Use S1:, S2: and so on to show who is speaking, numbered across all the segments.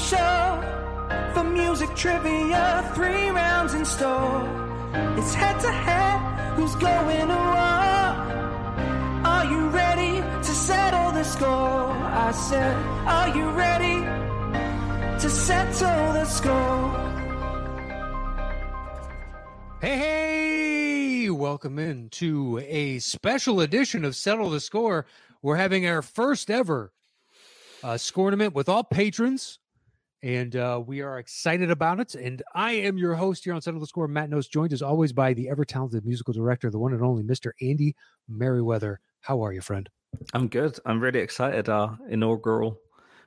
S1: show for music trivia. Three rounds in store. It's head to head. Who's going to war? Are you ready to settle the score? I said, Are you ready to settle the score?
S2: Hey, hey, welcome in to a special edition of Settle the Score. We're having our first ever uh, with all patrons, and uh, we are excited about it. And I am your host here on Settle the Score, Matt Nose, joined as always by the ever talented musical director, the one and only Mr. Andy Merriweather. How are you, friend?
S3: I'm good. I'm really excited. Our inaugural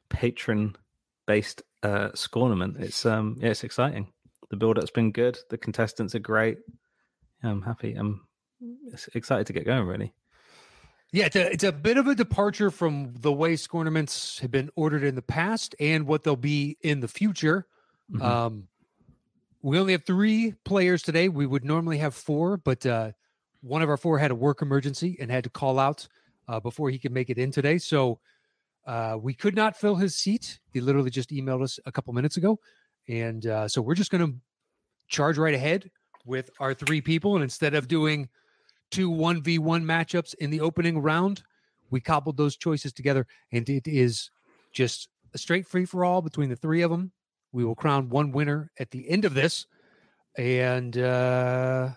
S3: patron based uh, scornament. It's um yeah, it's exciting. The build up's been good. The contestants are great. Yeah, I'm happy. I'm excited to get going. Really.
S2: Yeah, it's a, it's a bit of a departure from the way scornaments have been ordered in the past and what they'll be in the future.
S3: Mhm.
S2: Um, we only have three players today. We would normally have four, but uh, one of our four had a work emergency and had to call out uh, before he could make it in today. So uh, we could not fill his seat. He literally just emailed us a couple minutes ago. And uh, so we're just going to charge right ahead with our three people. And instead of doing two 1v1 matchups in the opening round, we cobbled those choices together. And it is just a straight free for all between the three of them. We will crown one winner at the end of this. And uh,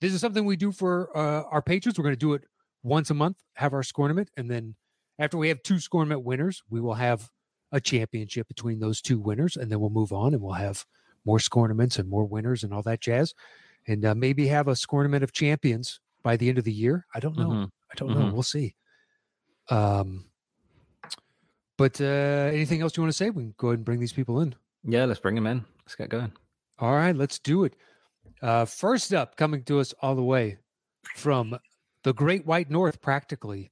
S2: this is something we do for uh, our patrons. We're going to do it once a month, have our scornament. And then after we have two scornament winners, we will have a championship between those two winners. And then we'll move on and we'll have more scornaments and more winners and all that jazz. And uh, maybe have a scornament of champions by the end of the year. I don't know.
S3: Mhm.
S2: I don't know.
S3: Mhm.
S2: We'll see. Um, but uh, anything else you want to say? We can go ahead and bring these people in.
S3: Yeah, let's bring them in. Let's get going.
S2: All right, let's do it. Uh, first up, coming to us all the way from the Great White North, practically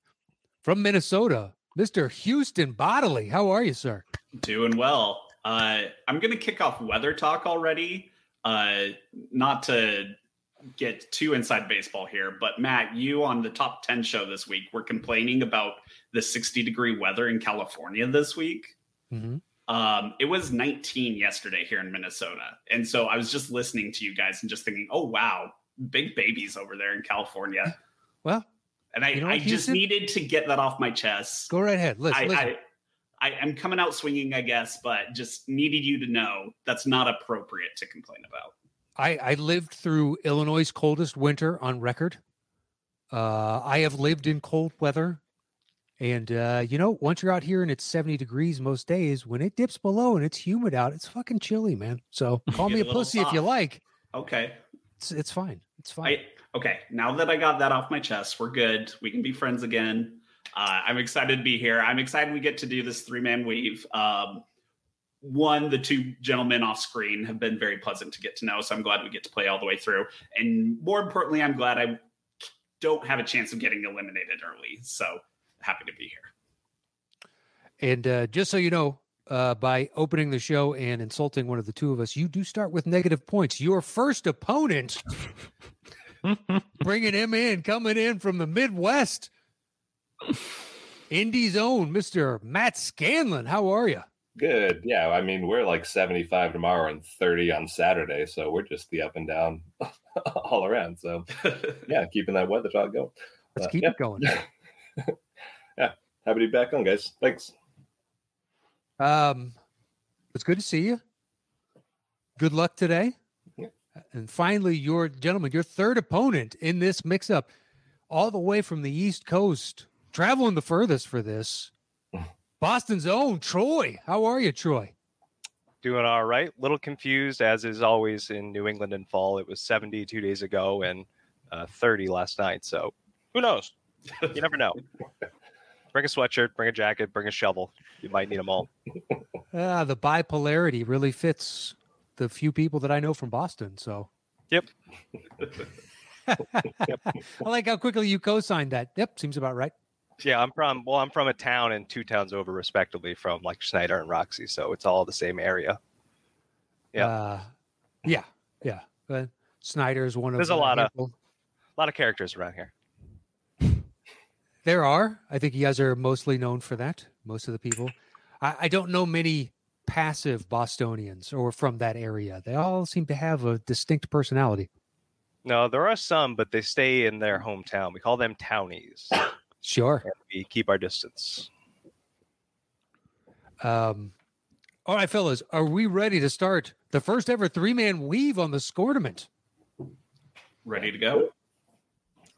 S2: from Minnesota, Mr. Houston Bodily. How are you, sir?
S4: Doing well. Uh, I'm going to kick off weather talk already. Uh, not to get too inside baseball here, but Matt, you on the top 10 show this week were complaining about the 60 degree weather in California this week.
S2: Mm-hmm.
S4: Um, it was 19 yesterday here in Minnesota. And so I was just listening to you guys and just thinking, oh, wow, big babies over there in California.
S2: Well,
S4: And I,
S2: You know
S4: I just needed to get that off my chest.
S2: go right ahead. Listen,
S4: I,
S2: listen.
S4: I, I, I'm coming out swinging, I guess, but just needed you to know that's not appropriate to complain about.
S2: I, I lived through Illinois' coldest winter on record. Uh, I have lived in cold weather. And, uh, you know, once you're out here and it's 70 degrees most days, when it dips below and it's humid out, it's fucking chilly, man. So call me
S4: a
S2: a pussy if you like.
S4: Okay.
S2: It's, it's fine. It's fine.
S4: I okay. Now that I got that off my chest, we're good. We can be friends again. Uh, I'm excited to be here. I'm excited we get to do this three man weave. Um, one, the two gentlemen off screen have been very pleasant to get to know, so I'm glad we get to play all the way through. And more importantly, I'm glad I don't have a chance of getting eliminated early. So happy to be here.
S2: And uh, just so you know, uh, by opening the show and insulting one of the two of us, you do start with negative points. Your first opponent, bringing him in, coming in from the Midwest, Indy's own Mr. Matt Scanlon. How are you?
S5: Good. Yeah. I mean, we're like 75 tomorrow and 30 on Saturday. So we're just the up and down all around. So, yeah, keeping that weather talk going.
S2: Let's
S5: Uh,
S2: keep
S5: yeah.
S2: it going.
S5: yeah. Happy to be back on, guys. Thanks.
S2: Um, it's good to see you. Good luck today.
S5: Yeah.
S2: And finally, your gentleman, your third opponent in this mix-up, all the way from the East Coast, traveling the furthest for this. Boston's own Troy. How are you, Troy?
S6: Doing all right. Little confused, as is always in New England in fall. It was 70 two days ago and uh, 30 last night. So who knows? You never know. bring a sweatshirt, bring a jacket, bring a shovel. You might need them all.
S2: Ah, the bipolarity really fits the few people that I know from Boston. So,
S6: Yep.
S2: I like how quickly you co-signed that. Yep, seems about right.
S6: Yeah, I'm from well, I'm from a town and two towns over, respectively, from like Schneider and Roxy. So it's all the same area. Yeah.
S2: Uh, yeah, yeah. Uh, Snyder is one of.
S6: There's a
S2: the
S6: lot of- A lot of characters around here.
S2: There are. I think you guys are mostly known for that. Most of the people. I, I don't know many passive Bostonians or from that area. They all seem to have a distinct personality.
S6: No, there are some, but they stay in their hometown. We call them townies.
S2: Sure.
S6: and we keep our distance.
S2: Um, all right, fellas, are we ready to start the first ever three man weave on the Scortament?
S4: Ready to go?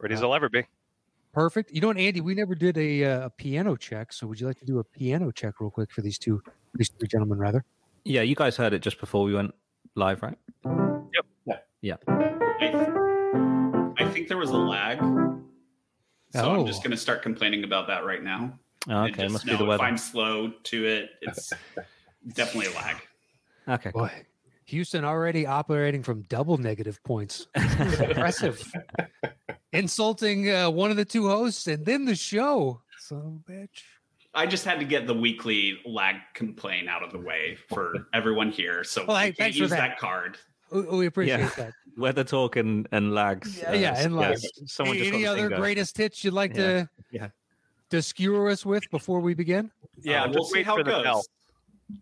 S6: Ready as I'll ever be.
S2: Perfect. You know what, Andy? We never did a, uh, a piano check, so would you like to do a piano check real quick for these two, these three gentlemen, rather?
S3: Yeah, you guys heard it just before we went live, right? Yep. Yeah. Yeah.
S4: I, I think there was a lag. So I'm just
S2: Oh.
S4: going to start complaining about that right now.
S3: Oh, okay,
S4: just
S3: must be
S4: know
S3: the
S4: If
S3: weather.
S4: I'm slow to it, it's definitely a lag.
S3: Okay, cool.
S2: Boy, Houston already operating from double negative points. Impressive. Insulting uh, one of the two hosts and then the show. So, bitch.
S4: I just had to get the weekly lag complaint out of the way for everyone here. So
S2: Well,
S4: I
S2: hey,
S4: can't use
S2: that.
S4: that. card.
S2: We, we appreciate
S3: Yeah.
S2: that.
S3: Weather talk and, and lags.
S2: Yeah, yeah, and lags.
S3: Someone just
S2: Any other greatest hits you'd like to
S3: Yeah.
S2: to skewer us with before we begin?
S6: Yeah,
S4: Uh, we'll see
S6: wait
S4: how
S6: for
S4: it
S6: the
S4: goes.
S6: bell.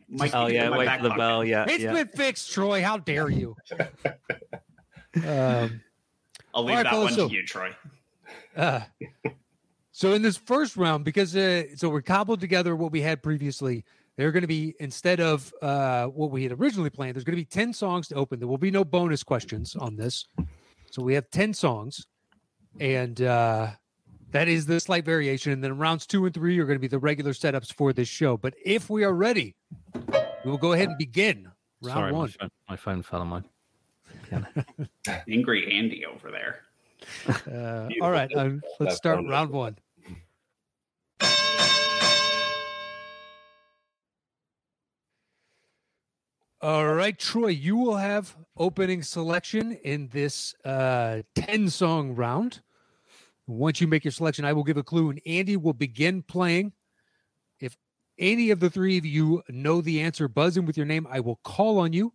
S4: Might
S3: Oh yeah, wait for the
S4: pocket.
S3: bell. Yeah,
S2: It's
S3: yeah.
S2: been fixed, Troy. How dare you? um,
S4: I'll leave
S2: All right,
S4: that
S2: fellas,
S4: one
S2: so-
S4: to you, Troy.
S2: Uh, so in this first round, because uh, so we cobbled together what we had previously. They're going to be instead of uh, what we had originally planned. There's going to be ten songs to open. There will be no bonus questions on this. So we have ten songs, and uh, that is the slight variation. And then rounds two and three are going to be the regular setups for this show. But if we are ready, we will go ahead and begin round
S3: Sorry, my phone, my phone fell on my.
S4: Angry Andy over there.
S2: Uh, all right, uh, let's start round one. All right, Troy, you will have opening selection in this uh, 10 song round. Once you make your selection, I will give a clue, and Andy will begin playing. If any of the three of you know the answer, buzz in with your name. I will call on you,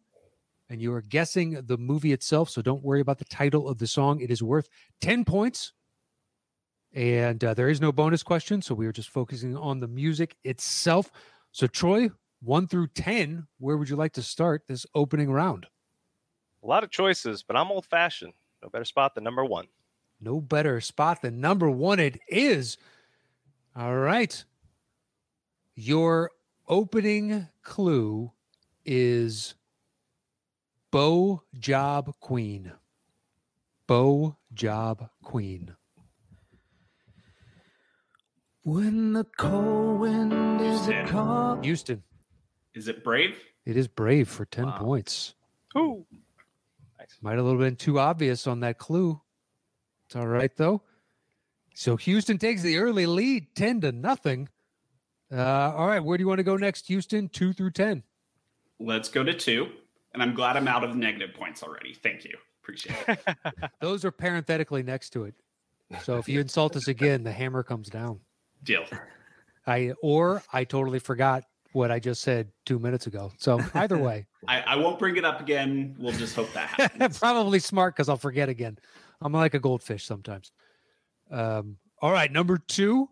S2: and you are guessing the movie itself. So don't worry about the title of the song. It is worth 10 points. And uh, there is no bonus question. So we are just focusing on the music itself. So, Troy, one through 10, where would you like to start this opening round?
S6: A lot of choices, but I'm old fashioned. No better spot than number one.
S2: No better spot than number one. It is. All right. Your opening clue is Bow Job Queen. Bow Job Queen.
S1: When the cold wind is a
S4: Houston.
S1: call.
S2: Houston.
S4: Is it Brave?
S2: It is brave for 10
S3: Wow.
S2: points.
S6: Ooh. Nice.
S2: Might have a little been too obvious on that clue. It's all right though. So Houston takes the early lead, ten to nothing. Uh, all right, where do you want to go next, Houston? Two through ten.
S4: Let's go to two. And I'm glad I'm out of negative points already. Thank you. Appreciate it.
S2: Those are parenthetically next to it. So if you insult us again, the hammer comes down.
S4: Deal.
S2: I or I totally forgot what I just said two minutes ago. So either way,
S4: I, I won't bring it up again. We'll just hope that happens.
S2: probably smart because I'll forget again. I'm like a goldfish sometimes. Um, all right, number two,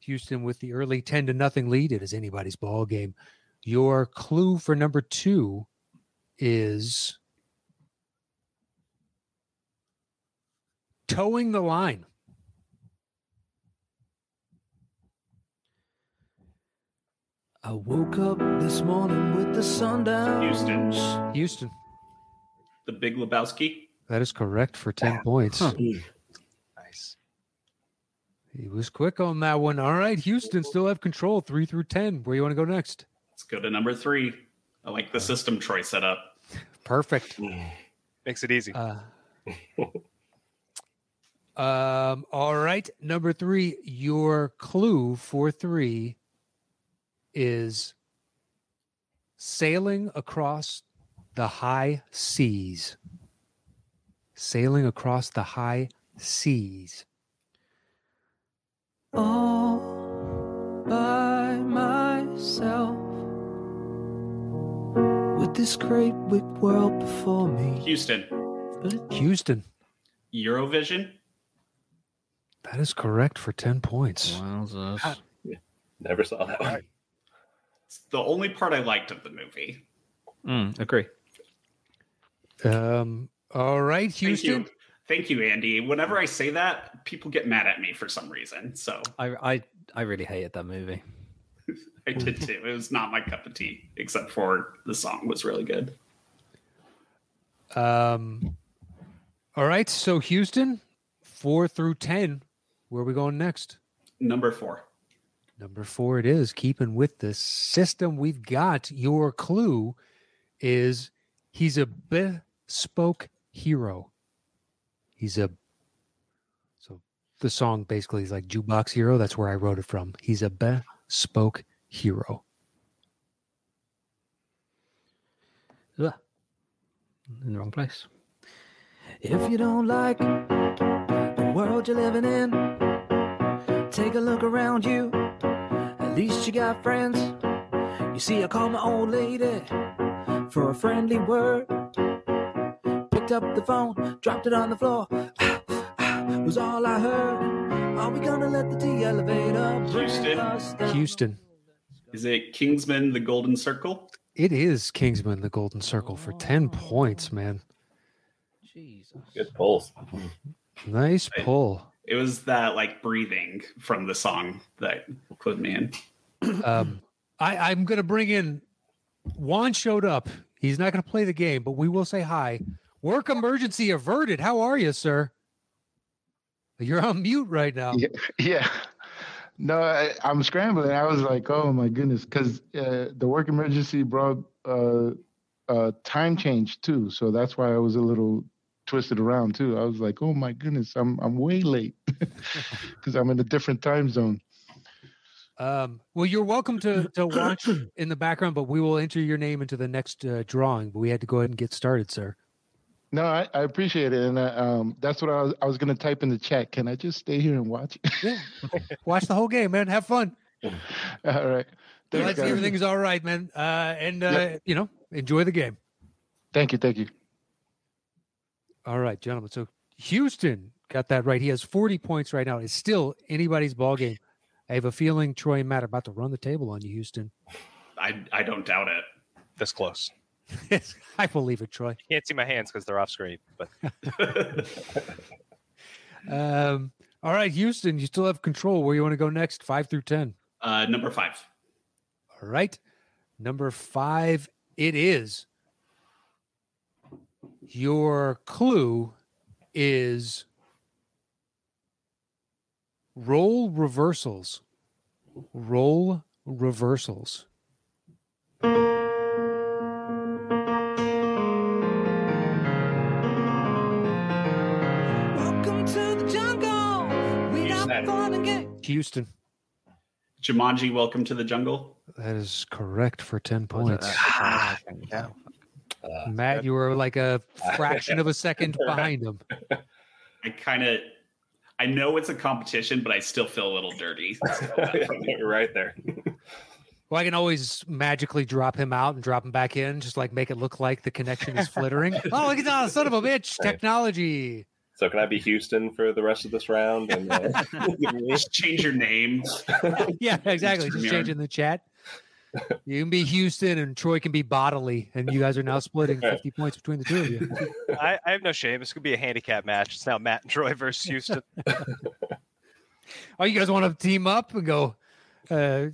S2: Houston with the early ten to nothing lead. It is anybody's ball game. Your clue for number two is towing the line.
S1: I woke up this morning with the sun down.
S4: Houston.
S2: Houston,
S4: The Big Lebowski.
S2: that is correct for ten points.
S6: Nice.
S2: He was quick on that one. All right, Houston still have control three through ten. Where you want to go next?
S4: Let's go to number three. I like the system Troy set up.
S2: Perfect.
S6: Makes it easy.
S2: Uh, um, all right. Number three, your clue for three is sailing across the high seas. Sailing across the high seas.
S1: all by myself with this great big world before me.
S4: Houston.
S2: Houston.
S4: Eurovision.
S2: That is correct for 10 points.
S3: Wowzers.
S5: Never saw that one.
S4: It's the only part I liked of the movie.
S3: Mm, agree.
S2: Um, all right, Houston.
S4: Thank you. Thank you, Andy. Whenever I say that, people get mad at me for some reason. So
S3: I I I really hated that movie.
S4: I did too. It was not my cup of tea, except for the song was really good.
S2: Um, all right, so Houston, four through ten. Where are we going next?
S4: Number four.
S2: Number four, it is. Keeping with the system we've got, your clue is he's a bespoke hero. He's a so the song basically is like jukebox hero. That's where I wrote it from. He's a bespoke hero.
S3: Ugh. In the wrong place.
S1: If you don't like the world you're living in, take a look around you. At least you got friends. You see, I called my old lady for a friendly word. Picked up the phone, dropped it on the floor. Ah, ah, was all I heard. Are we gonna let the T elevator bring
S4: Houston.
S1: us down?
S2: Houston.
S4: Is it Kingsman: The Golden Circle?
S2: It is Kingsman the Golden Circle for 10 points, man.
S3: Jesus.
S5: Good pulls.
S2: Nice pull.
S4: It was that like breathing from the song that clued me in.
S2: Um, I, I'm going to bring in Juan showed up. He's not going to play the game, but we will say hi. Work emergency averted. How are you, sir? You're on mute right now.
S7: Yeah, yeah. No, I, I'm scrambling. I was like, oh my goodness, because uh, the work emergency brought uh, uh, time change too, so that's why I was a little twisted around too. I was like, oh my goodness, I'm I'm way late because I'm in a different time zone.
S2: Um, well, you're welcome to to watch in the background, but we will enter your name into the next uh, drawing. But we had to go ahead and get started, sir.
S7: No, I, I appreciate it, and uh, um, that's what I was I was gonna type in the chat. Can I just stay here and watch?
S2: Yeah, watch the whole game, man. Have fun.
S7: All right. Thanks,
S2: Let's everything's all right, man. Uh, and uh, you know, enjoy the game.
S7: Thank you, thank you.
S2: All right, gentlemen. So Houston got that right. He has 40 points right now. It's still anybody's ball game. I have a feeling Troy and Matt are about to run the table on you, Houston.
S4: I I don't doubt it.
S6: This close.
S2: I believe it, Troy.
S6: You can't see my hands because they're off screen. But
S2: Um, all right, Houston, you still have control. Where you want to go next? Five through ten.
S4: Uh, number five.
S2: All right. Number five, it is. Your clue is roll reversals. Roll reversals.
S1: Welcome to the jungle. We got
S5: Houston.
S1: fun and games.
S2: Houston.
S4: Jumanji: Welcome to the Jungle.
S2: That is correct for 10
S3: Was it
S2: points.
S3: Ah. Yeah.
S5: Uh,
S2: Matt, you were like a fraction of a second behind him.
S4: I kind of, I know it's a competition, but I still feel a little dirty.
S5: You're right there.
S2: Well, I can always magically drop him out and drop him back in, just like make it look like the connection is flittering. oh, look at that, son of a bitch! Technology.
S5: So can I be Houston for the rest of this round? And uh,
S4: Just change your name.
S2: Yeah, exactly. Just
S4: change
S2: in the chat. You can be Houston and Troy can be bodily, and you guys are now splitting 50 points between the two of you.
S6: I, I have no shame. This could be a handicap match. It's now Matt and Troy versus Houston.
S2: Oh, you guys want to team up and go? Uh,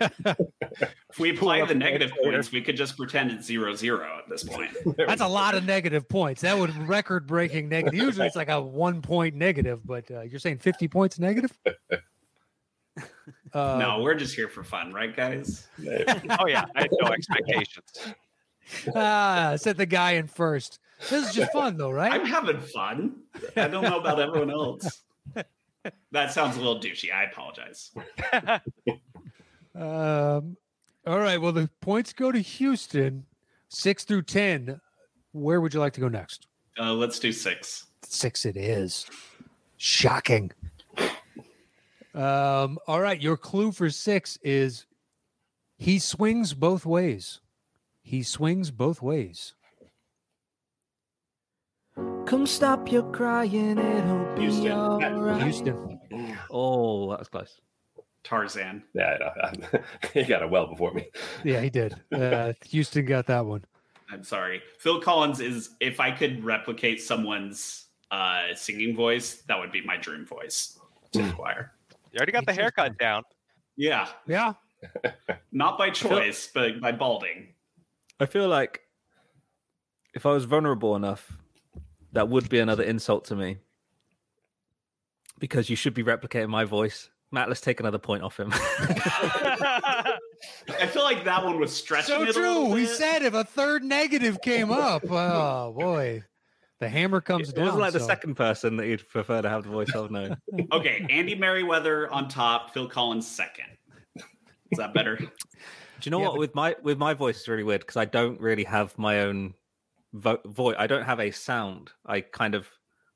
S4: If we apply the negative points, we could just pretend it's zero zero at this point.
S2: that's a lot of negative points. That would record breaking negative. Usually it's like a one point negative, but uh, you're saying 50 points negative? Uh,
S4: no, we're just here for fun, right, guys?
S6: oh yeah, I had no expectations.
S2: Ah, set the guy in first. This is just fun, though, right?
S4: I'm having fun. I don't know about everyone else. That sounds a little douchey. I apologize.
S2: Um, all right. Well, the points go to Houston, six through ten. Where would you like to go next?
S4: Uh, let's do six.
S2: Six. It is. Shocking. Um. All right. Your clue for six is he swings both ways. He swings both ways.
S1: Come stop your crying, it'll be
S5: Houston.
S1: alright.
S2: Houston.
S3: Oh, that was close.
S4: Tarzan.
S5: Yeah, I know. he got it well before me.
S2: Yeah, he did. Uh, Houston got that one.
S4: I'm sorry. Phil Collins is if I could replicate someone's uh singing voice, that would be my dream voice to acquire.
S6: You already got the haircut down.
S4: Yeah.
S2: Yeah.
S4: Not by choice, but by balding.
S3: I feel like if I was vulnerable enough, that would be another insult to me. Because you should be replicating my voice. Matt, let's take another point off him.
S4: I feel like that one was stretching
S2: So
S4: it a
S2: true.
S4: little
S2: We said if a third negative came up, oh boy, the hammer comes
S3: it
S2: down.
S3: wasn't like the second person that you'd prefer to have the voice of. No.
S4: Okay, Andy Merriweather on top, Phil Collins second. Is that better?
S3: Do you know
S2: Yeah,
S3: what?
S2: but-
S3: With my with my voice, it's really weird because I don't really have my own vo- voice. I don't have a sound. I kind of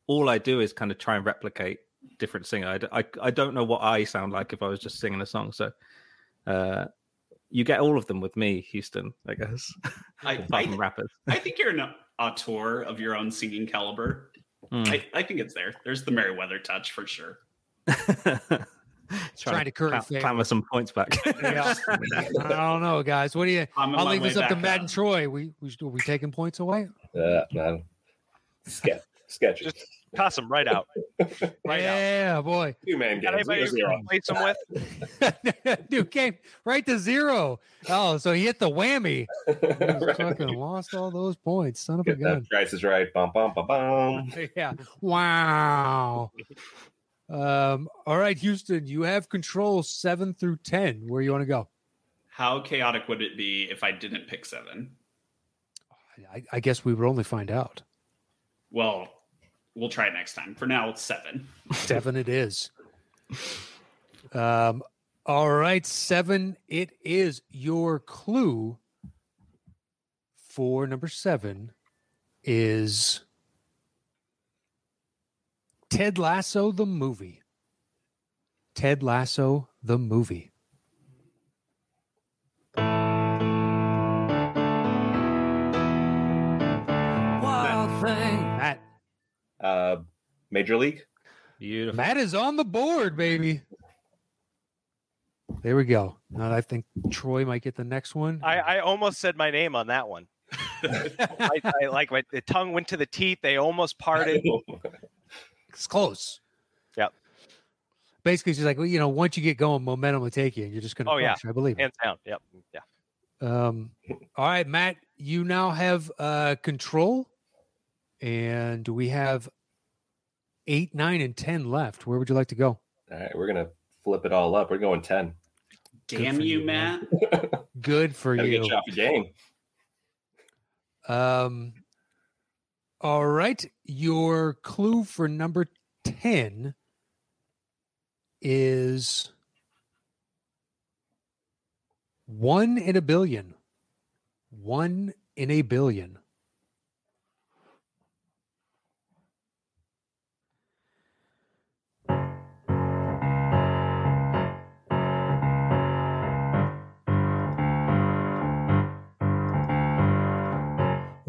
S3: all I do is kind of try and replicate different singer. I, d- I, I don't know what I sound like if I was just singing a song. So uh, you get all of them with me, Houston. I guess
S4: I,
S3: apart from
S4: I,
S3: rappers.
S4: I think you're an auteur of your own singing caliber.
S3: Mm.
S4: I, I think it's there. There's the Merriweather touch for sure.
S2: trying to curry
S3: clam-
S2: favor.
S3: clamor some points back.
S2: Yeah. I don't know, guys. What do you?
S4: I'm on
S2: I'll leave this up to
S4: back
S2: Matt
S4: up.
S2: and Troy. We we are we taking points away?
S5: Uh, man. Sketch, sketchy.
S6: Just toss him right out. Right out.
S2: yeah, boy.
S5: Two man
S6: Got
S5: games.
S6: anybody
S5: zero,
S6: you
S5: zero.
S6: can replace him with?
S2: Dude came right to zero. Oh, so he hit the whammy.
S5: Right.
S2: fucking lost all those points. Son of a
S5: Get
S2: gun.
S5: price is right. Bum, bum, bum, bum.
S2: yeah. Wow. Um, all right, Houston, you have control seven through ten. Where you want to go?
S4: How chaotic would it be if I didn't pick seven?
S2: I, I guess we would only find out.
S4: Well, we'll try it next time. For now, it's seven.
S2: Seven it is. Um, all right, seven it is. Your clue for number seven is Ted Lasso the movie. Ted Lasso the movie.
S5: Uh, Major League.
S3: Beautiful.
S2: Matt is on the board, baby. There we go. Now I think Troy might get the next one.
S6: I, I almost said my name on that one. I, I like my the tongue went to the teeth. They almost parted.
S2: It's close.
S6: Yep.
S2: Basically, she's like, well, you know, once you get going, momentum will take you, and you're just going to
S6: Oh, yeah.
S2: I believe.
S6: Hands down. Yep. Yeah.
S2: Um, all right, Matt, you now have uh, control, and we have eight, nine, and ten left. Where would you like to go?
S5: All right, we're gonna flip it all up. We're going ten.
S4: Damn you,
S2: you,
S4: Matt.
S2: man. Good for
S5: Gotta
S2: you.
S5: get choppy game.
S2: Um, all right, your clue for number ten is one in a billion. One in a billion.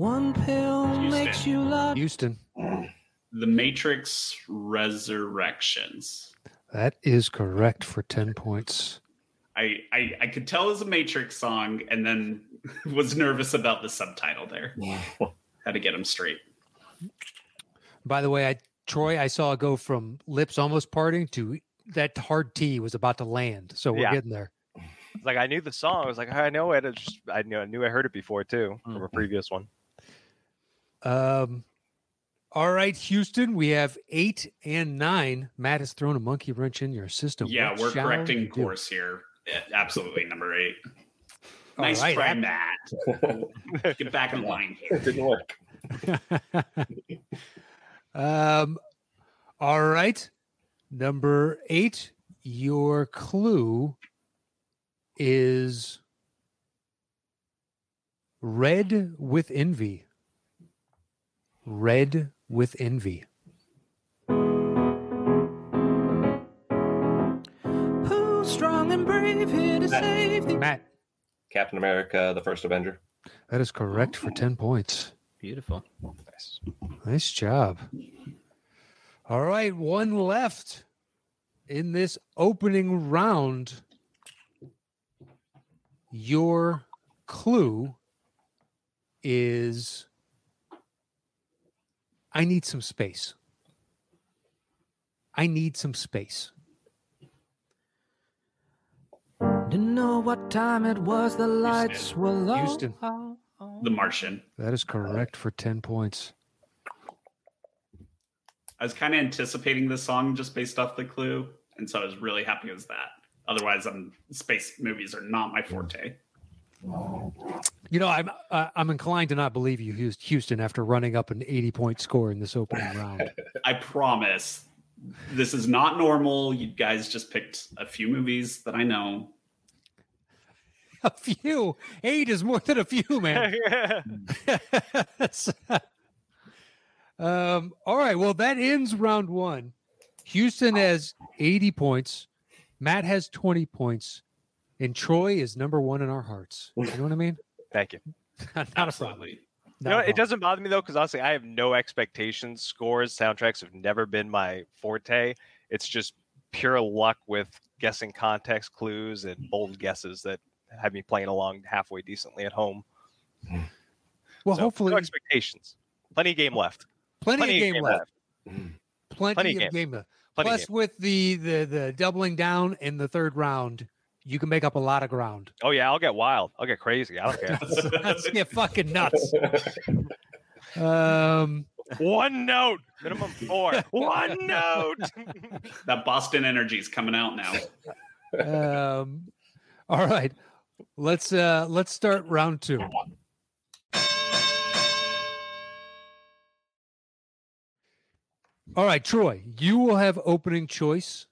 S1: One pill
S4: Houston.
S1: makes you love.
S2: Houston.
S4: The Matrix Resurrections.
S2: That is correct for 10 points.
S4: I, I I could tell it was a Matrix song, and then was nervous about the subtitle there. Had to get them straight.
S2: By the way, I Troy, I saw it go from lips almost parting to that hard T was about to land. So we're
S6: Yeah.
S2: getting there.
S6: It's like I knew the song. I was like, I know it. It's just, I knew I knew I heard it before too from a mm-hmm. previous one.
S2: Um, all right, Houston, we have eight and nine. Matt has thrown a monkey wrench in your system.
S4: Yeah,
S2: What
S4: we're correcting
S2: we
S4: course here. Yeah, absolutely, number eight.
S2: All
S4: Nice
S2: right,
S4: try,
S2: Ab-
S4: Matt. Get back in line here.
S5: It didn't work.
S2: um, all right, number eight. Your clue is red with envy. Red with envy.
S1: Who's strong and brave here to
S5: Matt.
S1: save the
S2: Matt,
S5: Captain America, the first Avenger.
S2: that is correct for 10 points.
S3: Beautiful.
S2: Nice job. All right, one left. in this opening round, your clue is I need some space. I need some space.
S1: Didn't know what time it was, the lights were low.
S2: Houston.
S4: The Martian.
S2: That is correct for 10 points.
S4: I was kind of anticipating this song just based off the clue, and so I was really happy with that. Otherwise, um, space movies are not my forte.
S2: You know, I'm uh, I'm inclined to not believe you, Hous- Houston, after running up an 80 point score in this opening round.
S4: I promise, this is not normal. You guys just picked a few movies that I know.
S2: a few, eight is more than a few, man. um, all right. Well, that ends round one. Houston has 80 points. Matt has 20 points. And Troy is number one in our hearts. You know what I mean?
S6: Thank you.
S2: Not a problem.
S4: Absolutely.
S6: You know, it doesn't bother me though, because honestly, I have no expectations. Scores, soundtracks have never been my forte. It's just pure luck with guessing context clues and bold guesses that have me playing along halfway decently at home.
S2: Well,
S6: So,
S2: hopefully,
S6: no expectations. Plenty of game left.
S2: plenty,
S6: plenty
S2: of
S6: of
S2: game
S6: game
S2: left. Plenty,
S6: Plenty
S2: of
S6: of game.
S2: game left.
S6: Plenty of
S2: Plus, with the, the the doubling down in the third round, you can make up a lot of ground.
S6: Oh yeah, I'll get wild. I'll get crazy. I don't care.
S2: Let's get fucking nuts. Um,
S6: One note, minimum four. One note.
S4: That Boston energy is coming out now.
S2: um, all right, let's uh let's start round two. All right, Troy, you will have opening choice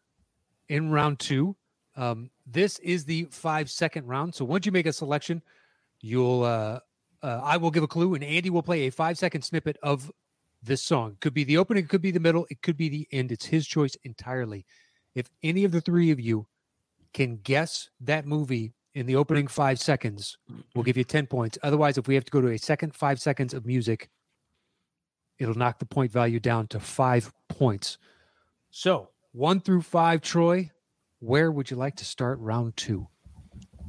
S2: in round two. Um, this is the five second round. So once you make a selection, you'll uh, uh, I will give a clue, and Andy will play a five second snippet of this song. Could be the opening, could be the middle, it could be the end. It's his choice entirely. If any of the three of you can guess that movie in the opening five seconds, we'll give you 10 points. Otherwise, if we have to go to a second five seconds of music, it'll knock the point value down to five points. So, one through five, Troy, where would you like to start round two?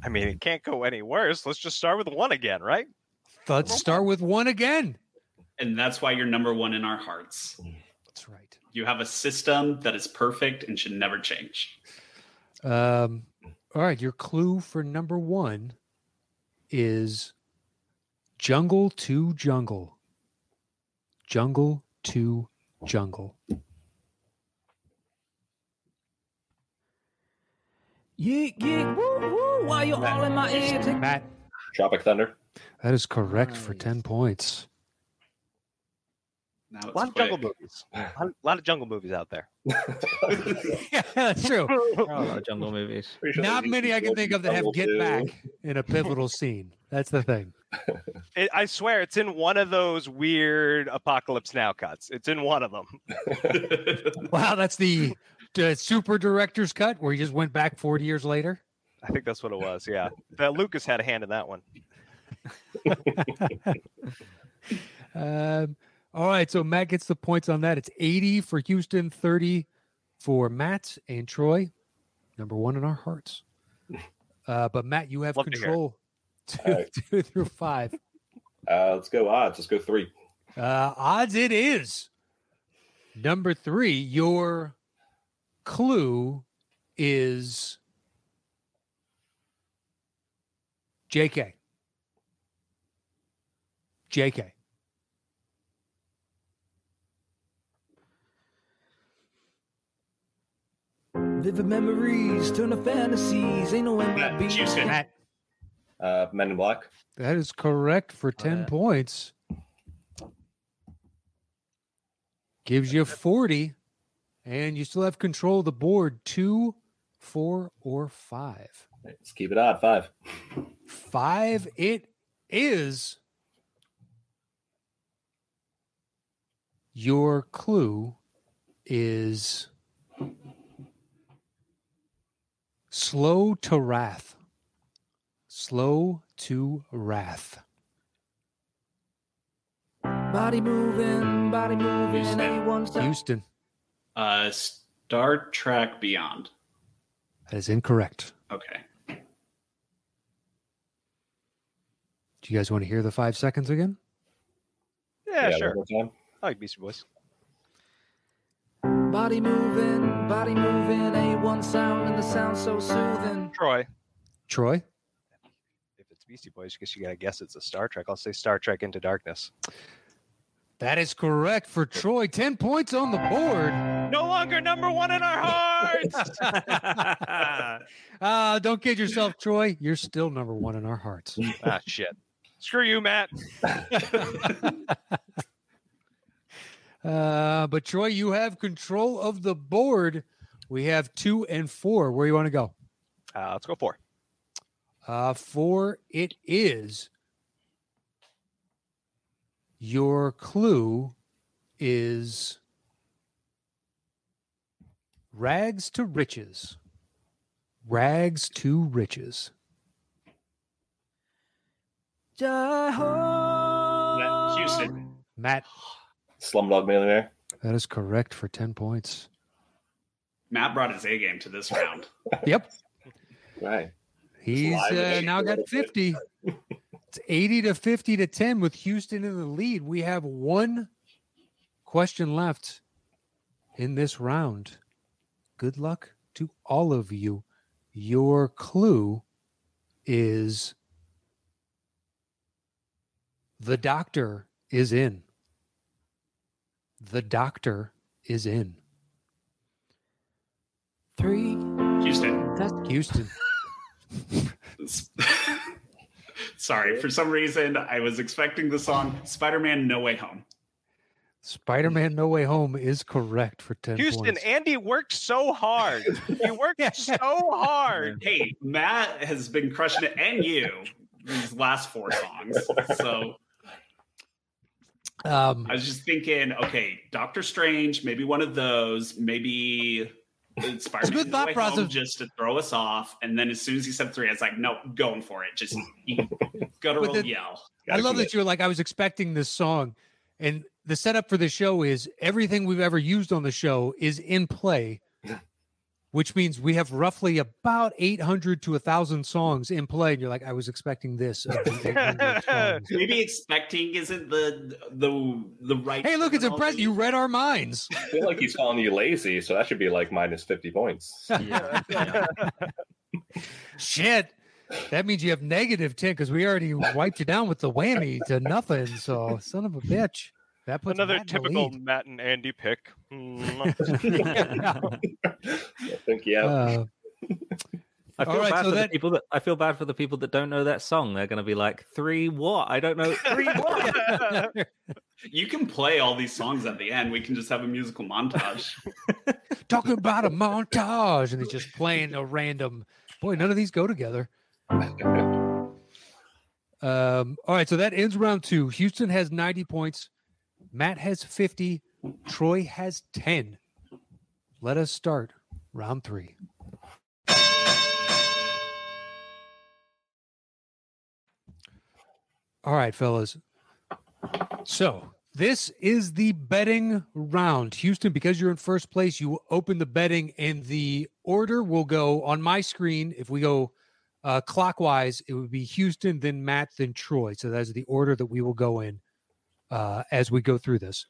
S6: I mean, it can't go any worse. Let's just start with one again, right?
S2: Let's start with one again.
S4: And that's why you're number one in our hearts.
S2: That's right.
S4: You have a system that is perfect and should never change.
S2: Um, all right, your clue for number one is jungle to jungle. Jungle to jungle.
S1: Yeet, yeet, woo, woo, while you're all in my ear. Take
S2: Matt,
S5: Tropic Thunder.
S2: that is correct for
S4: Nice.
S2: 10 points.
S4: Now
S6: A
S4: it's
S6: lot of jungle
S4: quick.
S6: movies. A lot, a lot of jungle movies out there.
S2: yeah, that's true.
S3: There are a lot of jungle movies.
S5: Pretty sure
S2: Not
S5: there's
S2: many I can think of that have
S5: Jungle
S2: Get
S5: too.
S2: Back in a pivotal scene. That's the thing.
S6: It, I swear, it's in one of those weird Apocalypse Now cuts. It's in one of them.
S2: Wow, that's the, the super director's cut where he just went back 40 years later.
S6: I think that's what it was. Yeah, that Lucas had a hand in that one.
S2: Um, all right, so Matt gets the points on that. It's 80 for Houston, 30 for Matt and Troy. Number one in our hearts. Uh, but Matt, you have
S6: Love to hear it.
S2: control two,
S5: All right.
S2: two through five.
S5: Uh, let's go odds. Let's go three.
S2: Uh, odds it is. Number three, your clue is JK. JK.
S1: Vivid memories turn to fantasies. Ain't no end
S4: Matt,
S1: to be.
S4: Houston.
S2: Matt,
S5: Uh, Men in Black.
S2: that is correct for 10
S3: yeah.
S2: points. Gives you 40, and you still have control of the board two, four, or five.
S5: Let's keep it odd. Five.
S2: Five, it is. Your clue is slow to wrath. Slow to wrath.
S1: Body moving, body moving.
S4: Houston.
S1: Everyone stop.
S2: Houston.
S4: Uh, Star Trek Beyond.
S2: That is incorrect.
S4: Okay.
S2: Do you guys want to hear the five seconds again?
S6: Yeah,
S5: Yeah,
S6: sure.
S5: one more time.
S6: I like Beastie Boys.
S1: Body moving, body moving, A1 sound, and the sound so soothing.
S6: Troy.
S2: Troy?
S6: If it's Beastie Boys, I guess you gotta guess it's a Star Trek. I'll say Star Trek Into Darkness.
S2: That is correct for Troy. 10 points on the board.
S6: No longer number one in our hearts.
S2: Ah, don't kid yourself, Troy. You're still number one in our hearts.
S6: ah, shit. Screw you, Matt.
S2: Uh, but Troy, you have control of the board. We have two and four. Where you want to go?
S6: Uh, let's go four.
S2: Uh, four it is. Your clue is rags to riches. Rags to riches.
S4: Matt Houston.
S2: Matt,
S5: Slumdog Millionaire.
S2: that is correct for 10 points.
S4: Matt brought his A game to this round.
S2: Yep.
S5: Right.
S2: He's uh, now got 50. It's 80 to 50 to 10 with Houston in the lead. We have one question left in this round. Good luck to all of you. Your clue is the doctor is in. The doctor is in.
S1: Three.
S4: Houston.
S1: That's
S2: Houston.
S4: Sorry, for some reason I was expecting the song Spider-Man No Way Home.
S2: Spider Man No Way Home is correct for 10
S6: Houston,
S2: points.
S6: Andy worked so hard. He worked so hard.
S4: Hey, Matt has been crushing it, and you these last four songs. So
S2: Um,
S4: I was just thinking, okay, Doctor Strange, maybe one of those, maybe Spider-Man
S2: good thought process.
S4: Home just to throw us off. And then as soon as he said three, I was like, no, going for it. Just you guttural
S2: then-
S4: yell.
S2: I
S5: Gotta
S2: love
S5: commit.
S2: that you're like, I was expecting this song. And the setup for the show is everything we've ever used on the show is in play, which means we have roughly about 800 to 1,000 songs in play. And you're like, I was expecting this. of the 800 songs.
S4: Maybe expecting isn't the the the right.
S2: hey, look, it's impressive. You read our minds.
S5: I feel like he's calling you lazy, so that should be like minus 50 points.
S2: Shit. That means you have negative 10 because we already wiped you down with the whammy to nothing. So, son of a bitch. That puts
S6: Another
S2: Matt
S6: typical. Matt and Andy pick. Mm.
S5: I think, yeah.
S2: Uh,
S3: I feel
S2: All right,
S3: bad
S2: so
S3: for
S2: that-
S3: the people that I feel bad for the people that don't know that song. They're going to be like, three what? I don't know. Three what?
S4: You can play all these songs at the end. We can just have a musical montage.
S2: talking about a montage and he's just playing a random boy none of these go together um all right so that ends round two houston has 90 points matt has 50 troy has 10 let us start round three all right fellas so this is the betting round. Houston, because you're in first place, you open the betting, and the order will go on my screen. If we go uh, clockwise, it would be Houston, then Matt, then Troy. So that's the order that we will go in uh, as we go through this.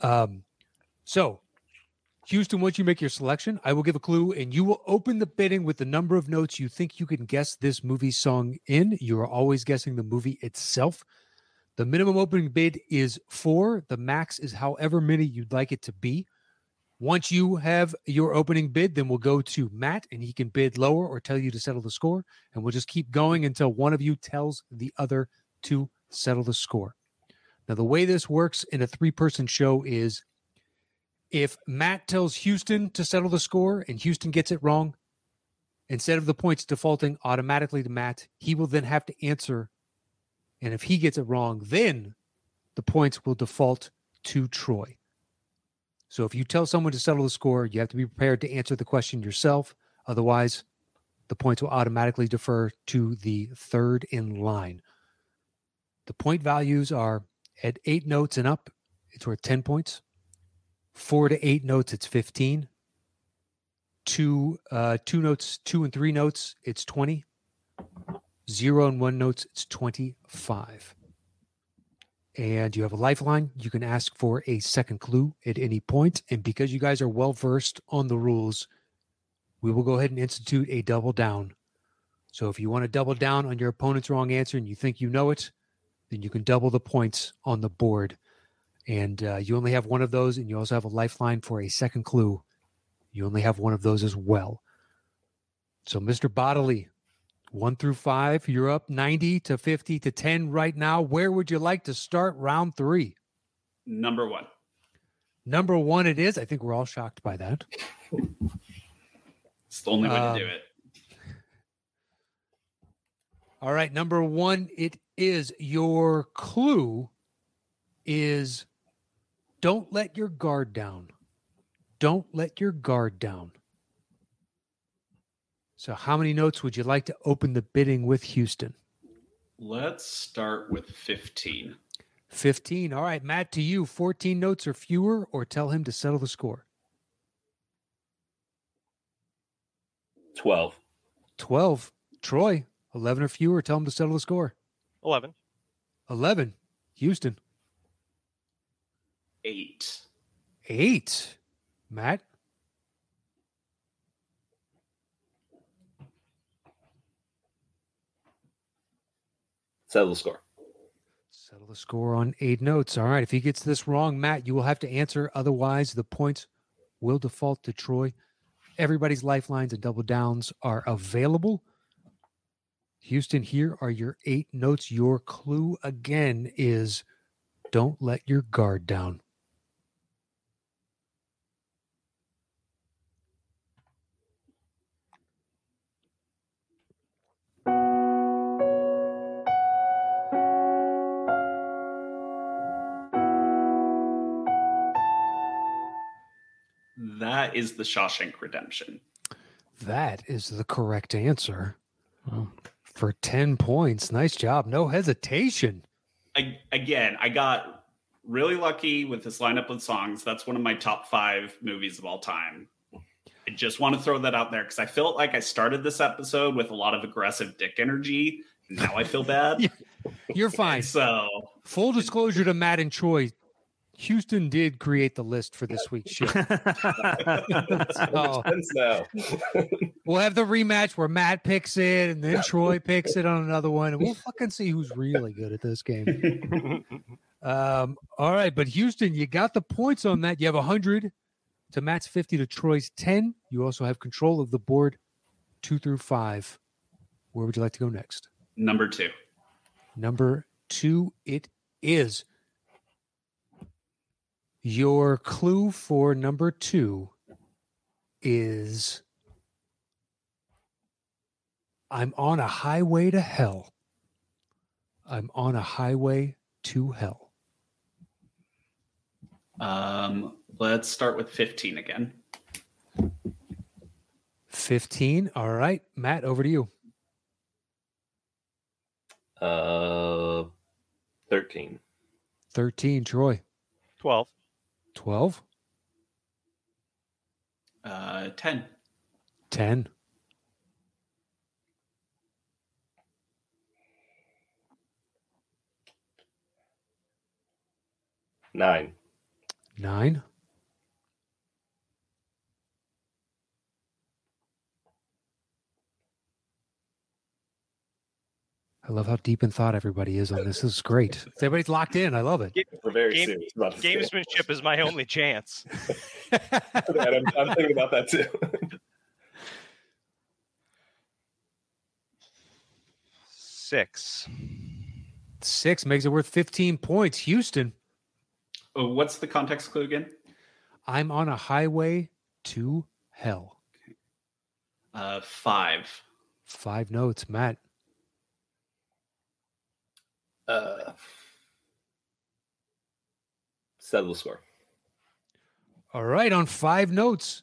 S2: Um, so, Houston, once you make your selection, I will give a clue, and you will open the bidding with the number of notes you think you can guess this movie song in. You are always guessing the movie itself. The minimum opening bid is four. The max is however many you'd like it to be. Once you have your opening bid, then we'll go to Matt and he can bid lower or tell you to settle the score. And we'll just keep going until one of you tells the other to settle the score. Now, the way this works in a three person show is if Matt tells Houston to settle the score and Houston gets it wrong, instead of the points defaulting automatically to Matt, he will then have to answer and if he gets it wrong, then the points will default to Troy. So if you tell someone to settle the score, you have to be prepared to answer the question yourself. Otherwise, the points will automatically defer to the third in line. The point values are at eight notes and up, it's worth 10 points. Four to eight notes, it's 15. two uh two notes, two and three notes, it's 20. Zero and one notes, it's 25. And you have a lifeline. You can ask for a second clue at any point. And because you guys are well versed on the rules, we will go ahead and institute a double down. So if you want to double down on your opponent's wrong answer and you think you know it, then you can double the points on the board. And uh, you only have one of those, and you also have a lifeline for a second clue. You only have one of those as well. So, Mr. Bodily, one through five, you're up 90 to 50 to 10 right now. Where would you like to start round three?
S4: Number one.
S2: Number one, it is. I think we're all shocked by that.
S4: It's the only way
S2: Um,
S4: to do it.
S2: All right, number one, it is your clue is don't let your guard down. Don't let your guard down. So, how many notes would you like to open the bidding with Houston?
S4: Let's start with 15.
S2: 15. All right, Matt, to you, 14 notes or fewer, or tell him to settle the score.
S5: 12.
S2: 12. Troy, 11 or fewer, tell him to settle the score.
S6: 11.
S2: 11. Houston,
S4: Eight.
S2: 8. Matt,
S5: Settle the score.
S2: Settle the score on eight notes. All right. If he gets this wrong, Matt, you will have to answer. Otherwise, the points will default to Troy. Everybody's lifelines and double downs are available. Houston, here are your eight notes. Your clue again is don't let your guard down.
S4: That is the Shawshank Redemption.
S2: That is the correct answer for 10 points. Nice job. No hesitation.
S4: I, again, I got really lucky with this lineup of songs. That's one of my top five movies of all time. I just want to throw that out there because I felt like I started this episode with a lot of aggressive dick energy. Now I feel bad.
S2: You're fine.
S4: So
S2: Full disclosure to Matt and Troy, Houston did create the list for this week's show. Oh.
S5: Now.
S2: We'll have the rematch where Matt picks it and then Troy picks it on another one, and we'll fucking see who's really good at this game. Um, all right, but Houston, you got the points on that. You have 100 to Matt's 50 to Troy's 10. You also have control of the board two through five. Where would you like to go next?
S4: number two.
S2: Number two, it is. Your clue for number two is I'm on a highway to hell. I'm on a highway to hell.
S4: Um, let's start with 15 again.
S2: 15. All right. Matt, over to you.
S5: Uh, 13.
S2: 13. Troy.
S6: 12.
S2: 12.
S4: Uh, 10.
S2: 10.
S5: Nine.
S2: 9. I love how deep in thought everybody is on this. This is great. Everybody's locked in. I love it.
S5: We're very
S6: Game-
S5: serious about
S6: Gamesmanship is my only chance.
S5: I'm, I'm thinking about that too.
S6: Six.
S2: Six makes it worth 15 points. Houston,
S4: Oh, what's the context clue again?
S2: I'm on a highway to hell.
S4: Uh, five.
S2: Five notes. Matt,
S5: Uh, settle the score.
S2: All right, on five notes.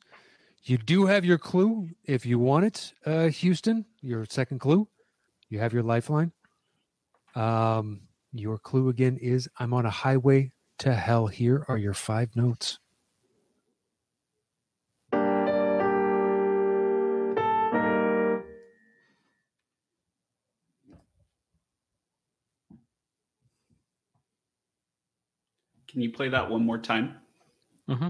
S2: You do have your clue if you want it, uh, Houston, your second clue. You have your lifeline. Um, your clue again is I'm on a highway to hell. Here are your five notes.
S4: Can you play that one more time?
S3: Mm-hmm.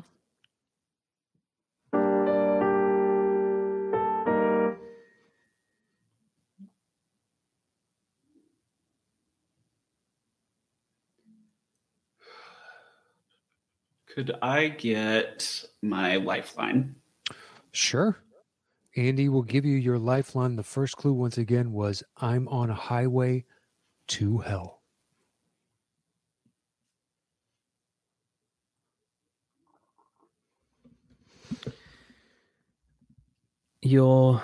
S4: Could I get my lifeline?
S2: Sure. Andy will give you your lifeline. The first clue, once again, was I'm on a highway to hell.
S3: Your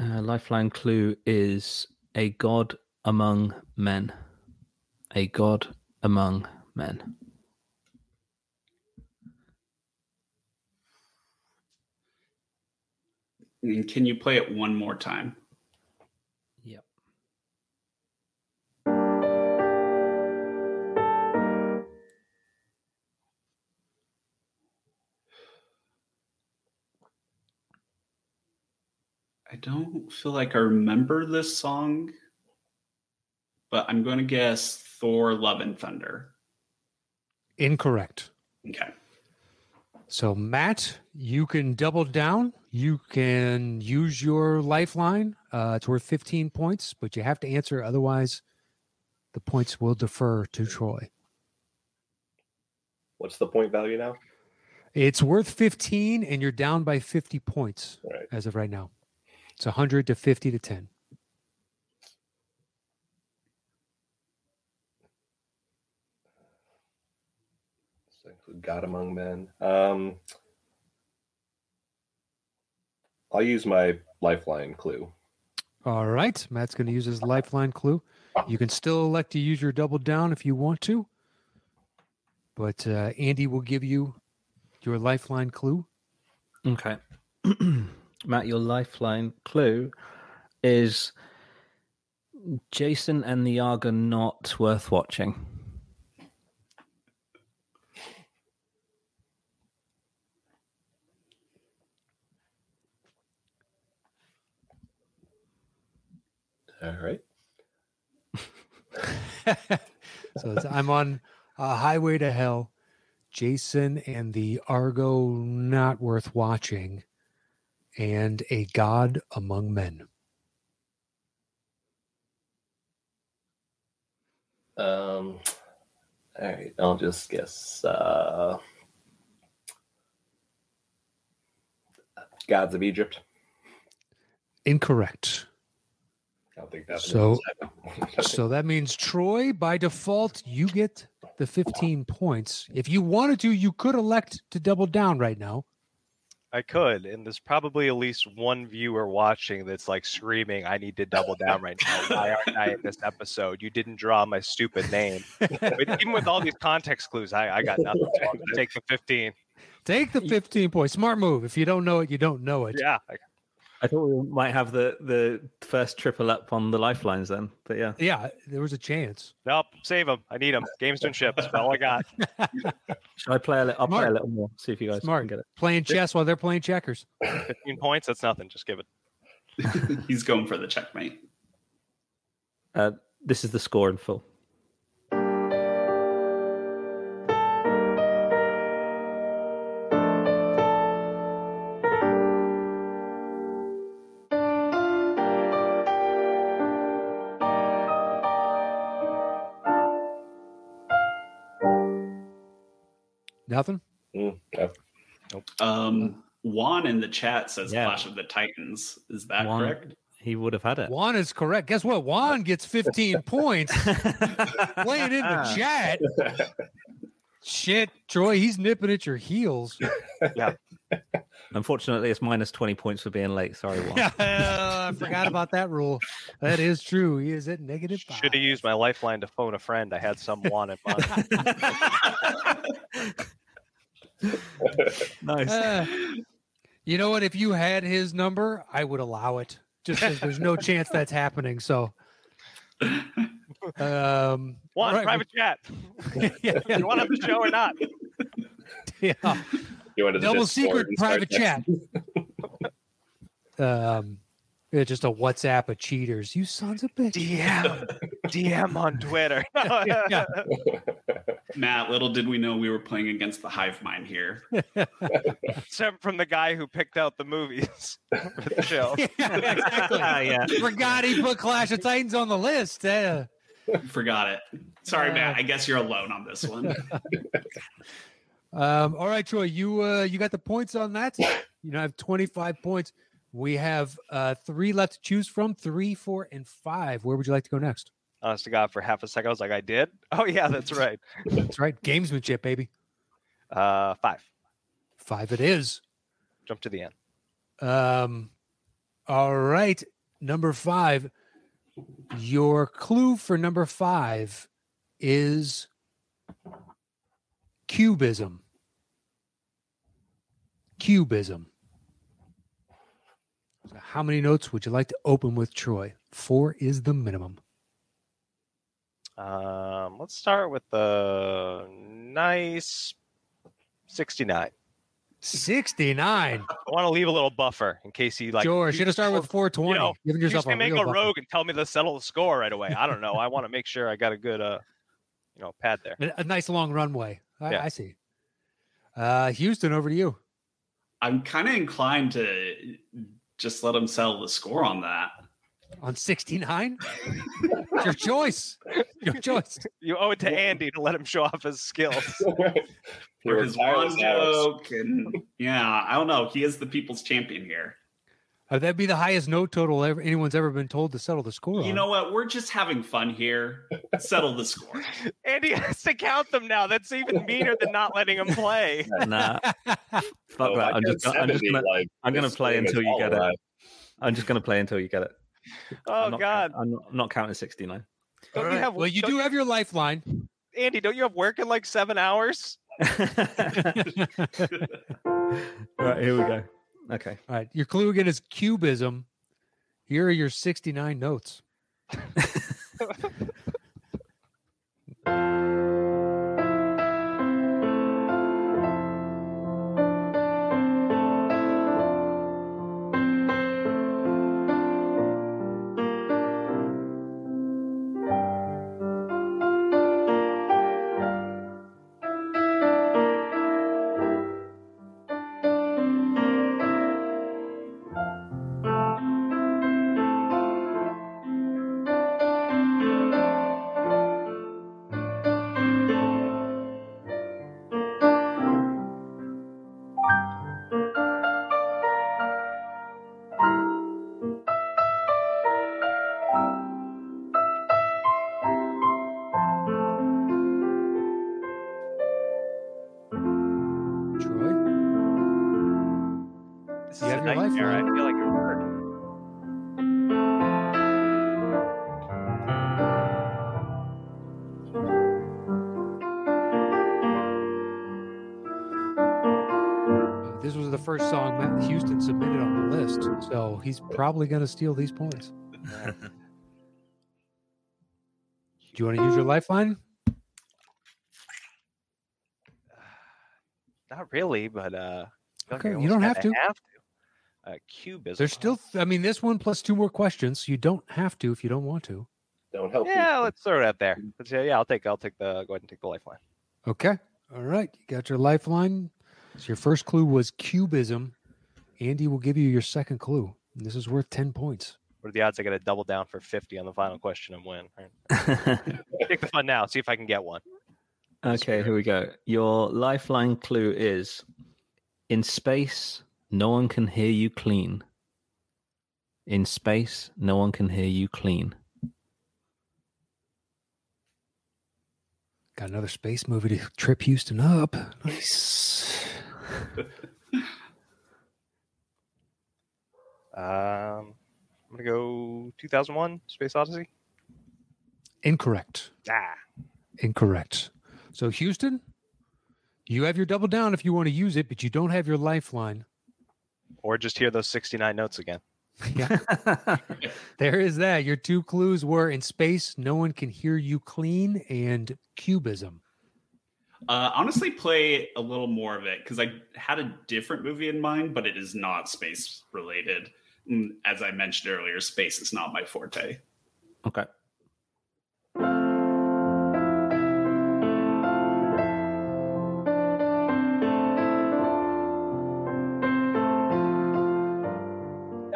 S3: uh, lifeline clue is a god among men. A god among men.
S4: Can you play it one more time? Don't feel like I remember this song, but I'm going to guess Thor Love and Thunder.
S2: Incorrect.
S4: Okay.
S2: So, Matt, you can double down. You can use your lifeline. Uh, it's worth 15 points, but you have to answer. Otherwise, the points will defer to Troy.
S5: What's the point value now?
S2: It's worth 15, and you're down by 50 points
S5: Right.
S2: as of right now. It's 100 to 50 to 10.
S5: So include God among men. Um, I'll use my lifeline clue.
S2: All right. Matt's going to use his lifeline clue. You can still elect to use your double down if you want to, but uh, Andy will give you your lifeline clue.
S3: Okay. Matt, your lifeline clue is Jason and the Arg are not worth watching.
S5: All right.
S2: so it's, I'm on a highway to hell. Jason and the Argo not worth watching, and a god among men.
S5: Um, all right. I'll just guess. Uh, Gods of Egypt.
S2: Incorrect.
S5: I don't think that's
S2: So- So that means Troy, by default, you get the 15 points. If you wanted to, you could elect to double down right now.
S6: I could, and there's probably at least one viewer watching that's like screaming, "I need to double down right now. Why aren't I in this episode? You didn't draw my stupid name." But even with all these context clues, I, I got nothing. So I'm take the 15.
S2: Take the 15 points. Smart move. If you don't know it, you don't know it.
S6: Yeah, I-
S3: I thought we might have the, the first triple up on the lifelines then, but yeah.
S2: Yeah, there was a chance.
S6: nope, save them. I need them. Games and ships. That's all I got.
S3: Shall I play a little? I'll play a little more. See if you guys
S2: Smart.
S3: can get it.
S2: Playing chess while they're playing checkers.
S6: 15 points. That's nothing. Just give it.
S4: He's going for the checkmate.
S3: Uh, this is the score in full.
S2: Nothing?
S5: Mm, yeah.
S4: Um, Juan in the chat says
S3: Yeah.
S4: Clash of the Titans. Is that
S3: Juan-
S4: correct?
S3: He would have had it.
S2: Juan is correct. Guess what? Juan gets 15 points. Play it in the chat. Shit, Troy, he's nipping at your heels. Yeah.
S3: Unfortunately, it's minus 20 points for being late. Sorry, Juan.
S2: I forgot about that rule. That is true. He is at negative five.
S6: Should have used my lifeline to phone a friend. I had someone in mind.
S3: nice.
S2: Uh, you know what? If you had his number, I would allow it. Just 'cause there's no chance that's happening. So, um,
S6: One
S2: all right,
S6: private chat.
S2: yeah,
S6: You want on the show or not?
S2: yeah.
S5: You want to
S2: double secret private chat. Um, Yeah, just a WhatsApp of cheaters. You sons of bitch.
S6: DM, DM on Twitter.
S2: Yeah.
S4: Matt, little did we know we were playing against the hive mind here.
S6: Except from the guy who picked out the movies for the show.
S2: yeah, exactly.
S3: Ah, yeah.
S2: Forgot he put Clash of Titans on the list. Yeah.
S4: Forgot it. Sorry,
S2: Uh,
S4: Matt. I guess you're alone on this one.
S2: Um, all right, Troy, you uh, you got the points on that. You know, I have 25 points. We have uh, three left to choose from three, four, and five. Where would you like to go next?
S6: Honest to God, for half a second, I was like, I did? Oh, yeah, that's right.
S2: That's right. Gamesmanship, baby.
S6: Uh, five.
S2: Five it is.
S6: Jump to the end.
S2: Um, all right. Number five. Your clue for number five is cubism. Cubism. So how many notes would you like to open with, Troy? Four is the minimum.
S6: Um, let's start with the nice 69.
S2: 69.
S6: I want to leave a little buffer in case he like.
S2: sure.
S6: you-
S2: Should have started with 420.
S6: You know,
S2: giving
S6: you
S2: yourself
S6: just
S2: a
S6: make
S2: real
S6: a
S2: buffer.
S6: rogue and tell me to settle the score right away. I don't know. I want to make sure I got a good, uh, you know, pad there.
S2: A, a nice long runway. I,
S6: Yeah.
S2: I see. Uh, Houston, over to you.
S4: I'm kind of inclined to just let him settle the score on that.
S2: On 69? Your choice. Your choice.
S6: You owe it to Andy to let him show off his skills.
S4: For his one joke, and yeah, I don't know. He is the people's champion here.
S2: Uh, that'd be the highest note total ever anyone's ever been told to settle the score
S4: You
S2: on.
S4: know what? We're just having fun here. Settle the score.
S6: Andy has to count them now. That's even meaner than not letting him play.
S3: Nah, fuck
S5: Oh, I
S3: that. I'm just, gonna- I'm just gonna,
S5: like,
S3: I'm gonna play until you
S5: all
S3: get it. I'm just gonna play until you get it.
S6: Oh
S3: I'm not,
S6: God,
S3: I'm not, I'm not counting 69.
S6: Don't
S2: All
S6: you
S2: right.
S6: have-
S2: well, you
S6: don't
S2: do have your lifeline.
S6: Andy, don't you have work in like seven hours?
S3: right, here we go. Okay.
S2: All right. Your clue again is cubism. Here are your 69 notes. he's probably going to steal these points. Do you want to use your lifeline?
S6: Not really, but uh. I like
S2: Okay, you don't have to.
S6: Have to. Uh, cubism.
S2: There's still, I mean, this one plus two more questions. So you don't have to if you don't want to.
S5: Don't help.
S6: Yeah,
S5: you.
S6: let's throw it out there. Let's, yeah, yeah, I'll take. I'll take the. Go ahead and take the lifeline.
S2: Okay. All right. You got your lifeline. So your first clue was cubism. Andy will give you your second clue. And This is worth 10 points.
S6: What are the odds I got to double down for fifty on the final question and win? Right. Take the fun now. See if I can get one.
S3: okay, here we go. Your lifeline clue is in space, no one can hear you clean. In space, no one can hear you clean.
S2: Got another space movie to trip Houston up. Nice.
S6: Um, I'm gonna go 2001: Space Odyssey.
S2: Incorrect.
S6: Ah,
S2: Incorrect. So, Houston, you have your double down if you want to use it, but you don't have your lifeline.
S6: or just hear those 69 notes again.
S2: Yeah. there is that. Your two clues were in space, no one can hear you clean, and cubism.
S4: Uh, honestly, play a little more of it because I had a different movie in mind, but it is not space related. Mm, as I mentioned earlier, space is not my forte.
S3: Okay.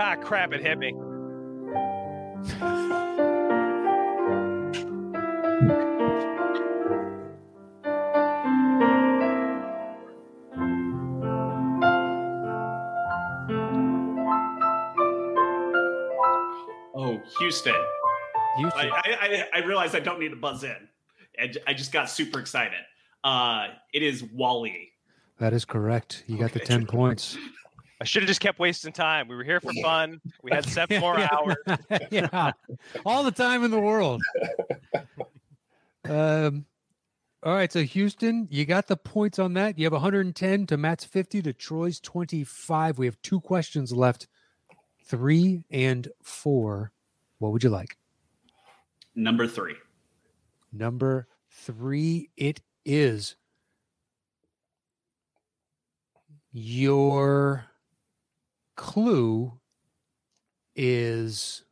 S6: Ah, crap! It hit me.
S4: Houston.
S2: Houston.
S4: I, I, I- I realize I don't need to buzz in. I just got super excited. Uh, it is WALL-E.
S2: that is correct. You got the 10 points.
S6: I should have just kept wasting time. We were here for fun. We had seven more
S2: Yeah.
S6: hours.
S2: yeah. All the time in the world. Um, all right. So, Houston, you got the points on that. You have 110 to Matt's 50 to Troy's 25. We have two questions left three and four. What would you like?
S4: Number three.
S2: Number three, it is. Your clue is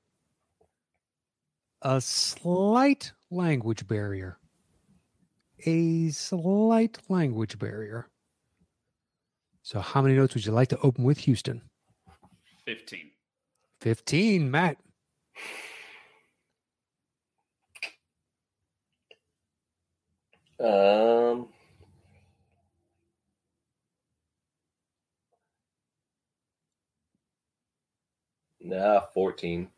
S2: a slight language barrier. A slight language barrier. So, how many notes would you like to open with Houston?
S4: 15.
S2: 15, Matt.
S5: Um, nah, fourteen.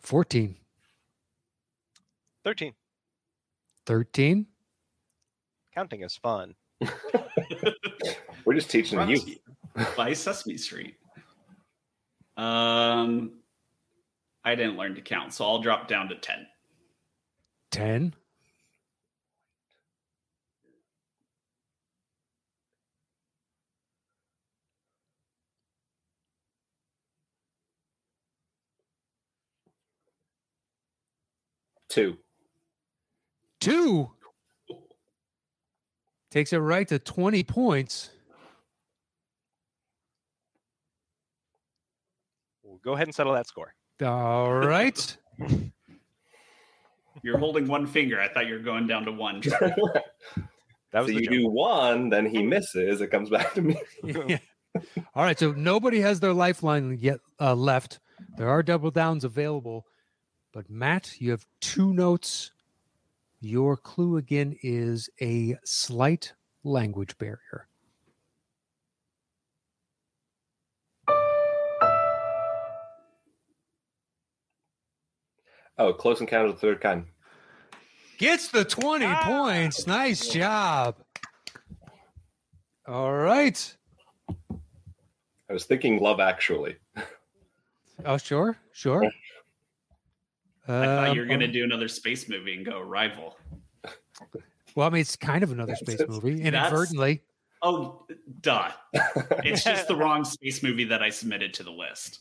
S2: 14,
S6: 13.
S2: 13.
S6: Counting is fun.
S5: We're just teaching the
S4: Brought
S5: youth.
S4: to you by Sesame Street. Um, I didn't learn to count, so I'll drop down to 10.
S2: 10.
S5: Two.
S2: Two. Takes it right to 20 points.
S6: We'll go ahead and settle that score.
S2: All right.
S4: You're holding one finger. I thought you were going down to one.
S6: That was
S5: so you
S6: joke.
S5: do one, then he misses. It comes back to me.
S2: Yeah. All right. So nobody has their lifeline yet uh, left. There are double downs available. But Matt, you have two notes. Your clue again is a slight language barrier.
S5: Oh, close encounter of the third kind.
S2: Gets the 20
S6: Ah!
S2: points. Nice job. All right.
S5: I was thinking Love Actually.
S2: Oh, sure. Sure.
S4: I thought you were
S2: Um,
S4: going to do another space movie and go Arrival.
S2: Well, I mean, it's kind of another space movie, inadvertently.
S4: Oh, duh. It's just the wrong space movie that I submitted to the list.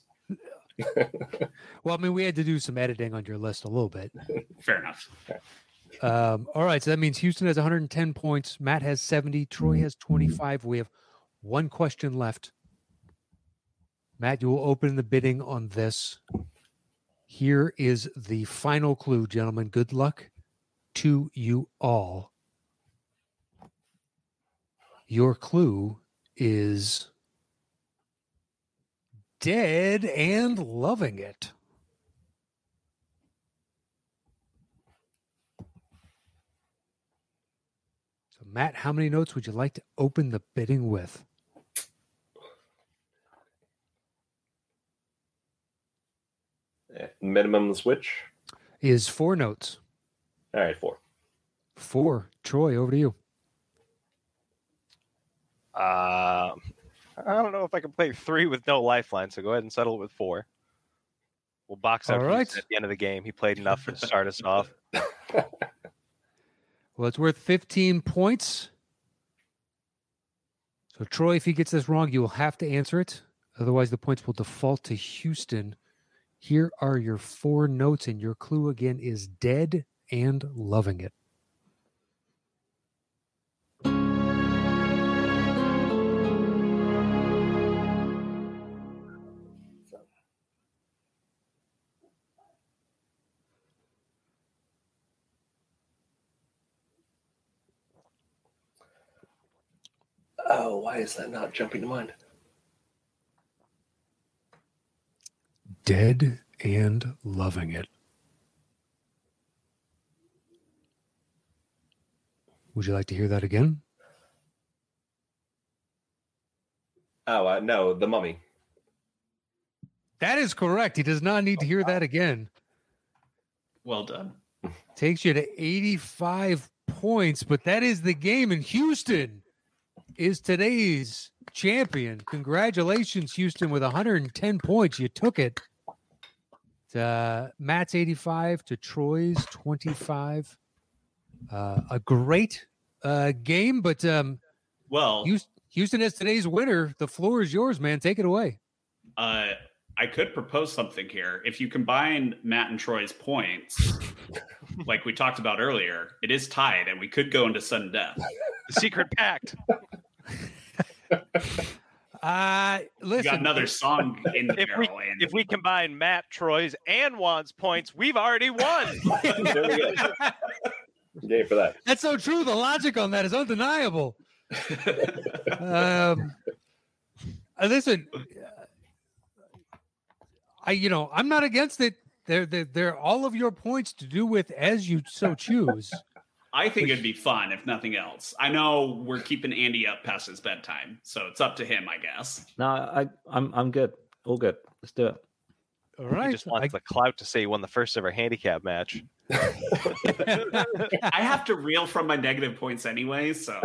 S2: Well, I mean, we had to do some editing on your list a little bit.
S4: Fair enough.
S2: Um, all right, so that means Houston has 110 points. Matt has 70. Troy has 25. We have one question left. Matt, you will open the bidding on this. Here is the final clue, gentlemen. Good luck to you all. Your clue is dead and loving it. So, Matt, how many notes would you like to open the bidding with?
S5: Eh, Minimum switch.
S2: Is four notes.
S5: All right, four.
S2: Four. Troy, over to you.
S6: Um, I don't know if I can play three with no lifeline, so go ahead and settle it with four. We'll box out
S2: All right.
S6: at the end of the game. He played enough to start us off.
S2: Well, it's worth 15 points. So, Troy, if he gets this wrong, you will have to answer it. Otherwise, the points will default to Houston. Here are your four notes, and your clue again is dead and loving it.
S5: Oh, why is that not jumping to mind?
S2: Dead and loving it. Would you like to hear that again?
S5: Oh, uh, no, the mummy.
S2: That is correct. He does not need to hear that again.
S4: Well done.
S2: Takes you to 85 points, but that is the game. in Houston is today's champion. Congratulations, Houston, with 110 points. You took it. To Matt's 85 to Troy's 25. Uh, a great uh, game, but um,
S4: Well,
S2: Houston, Houston is today's winner. The floor is yours, man. Take it away.
S4: uh, I could propose something here. If you combine Matt and Troy's points, like we talked about earlier, it is tied, and we could go into sudden death.
S6: The secret pact.
S2: Uh,
S4: You
S2: listen,
S4: got another song in the
S6: If we
S4: barrel, and
S6: if we combine Matt, Troy's, and Juan's points, we've already won.
S5: There. Yay for that.
S2: That's so true. The logic on that is undeniable. um, uh, listen, I you know I'm not against it. They're, they're they're all of your points to do with as you so choose.
S4: I think it'd be fun if nothing else. I know we're keeping Andy up past his bedtime, so it's up to him, I guess.
S3: No, I, I'm I'm good. All good. Let's do it.
S2: All right.
S6: He just wants
S2: I-
S6: the clout to say he won the first ever handicap match.
S4: I have to reel from my negative points anyway, so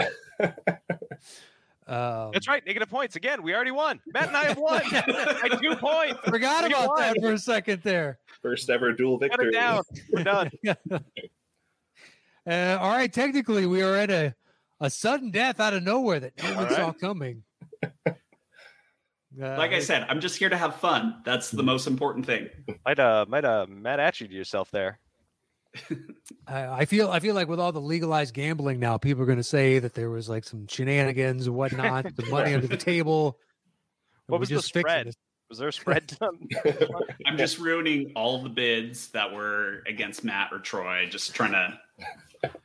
S2: um,
S6: That's right, negative points again. We already won. Matt and I have won by two points.
S2: Forgot
S6: We
S2: about that
S6: won.
S2: for a second there.
S5: First ever dual
S6: Shut
S5: victory.
S6: it down. We're done.
S2: Uh, all right, technically we are at a a sudden death out of nowhere that no one
S6: All
S2: saw coming. Uh,
S4: like I said, I'm just here to have fun. That's the most important thing.
S6: Might uh might uh Matt at you to yourself there.
S2: I, I feel I feel like with all the legalized gambling now, people are going to say that there was like some shenanigans and whatnot, the money under the table.
S6: What was the
S2: just fixing
S6: spread?
S2: this.
S6: Was there a spread done?
S4: I'm just ruining all the bids that were against Matt or Troy. Just trying to.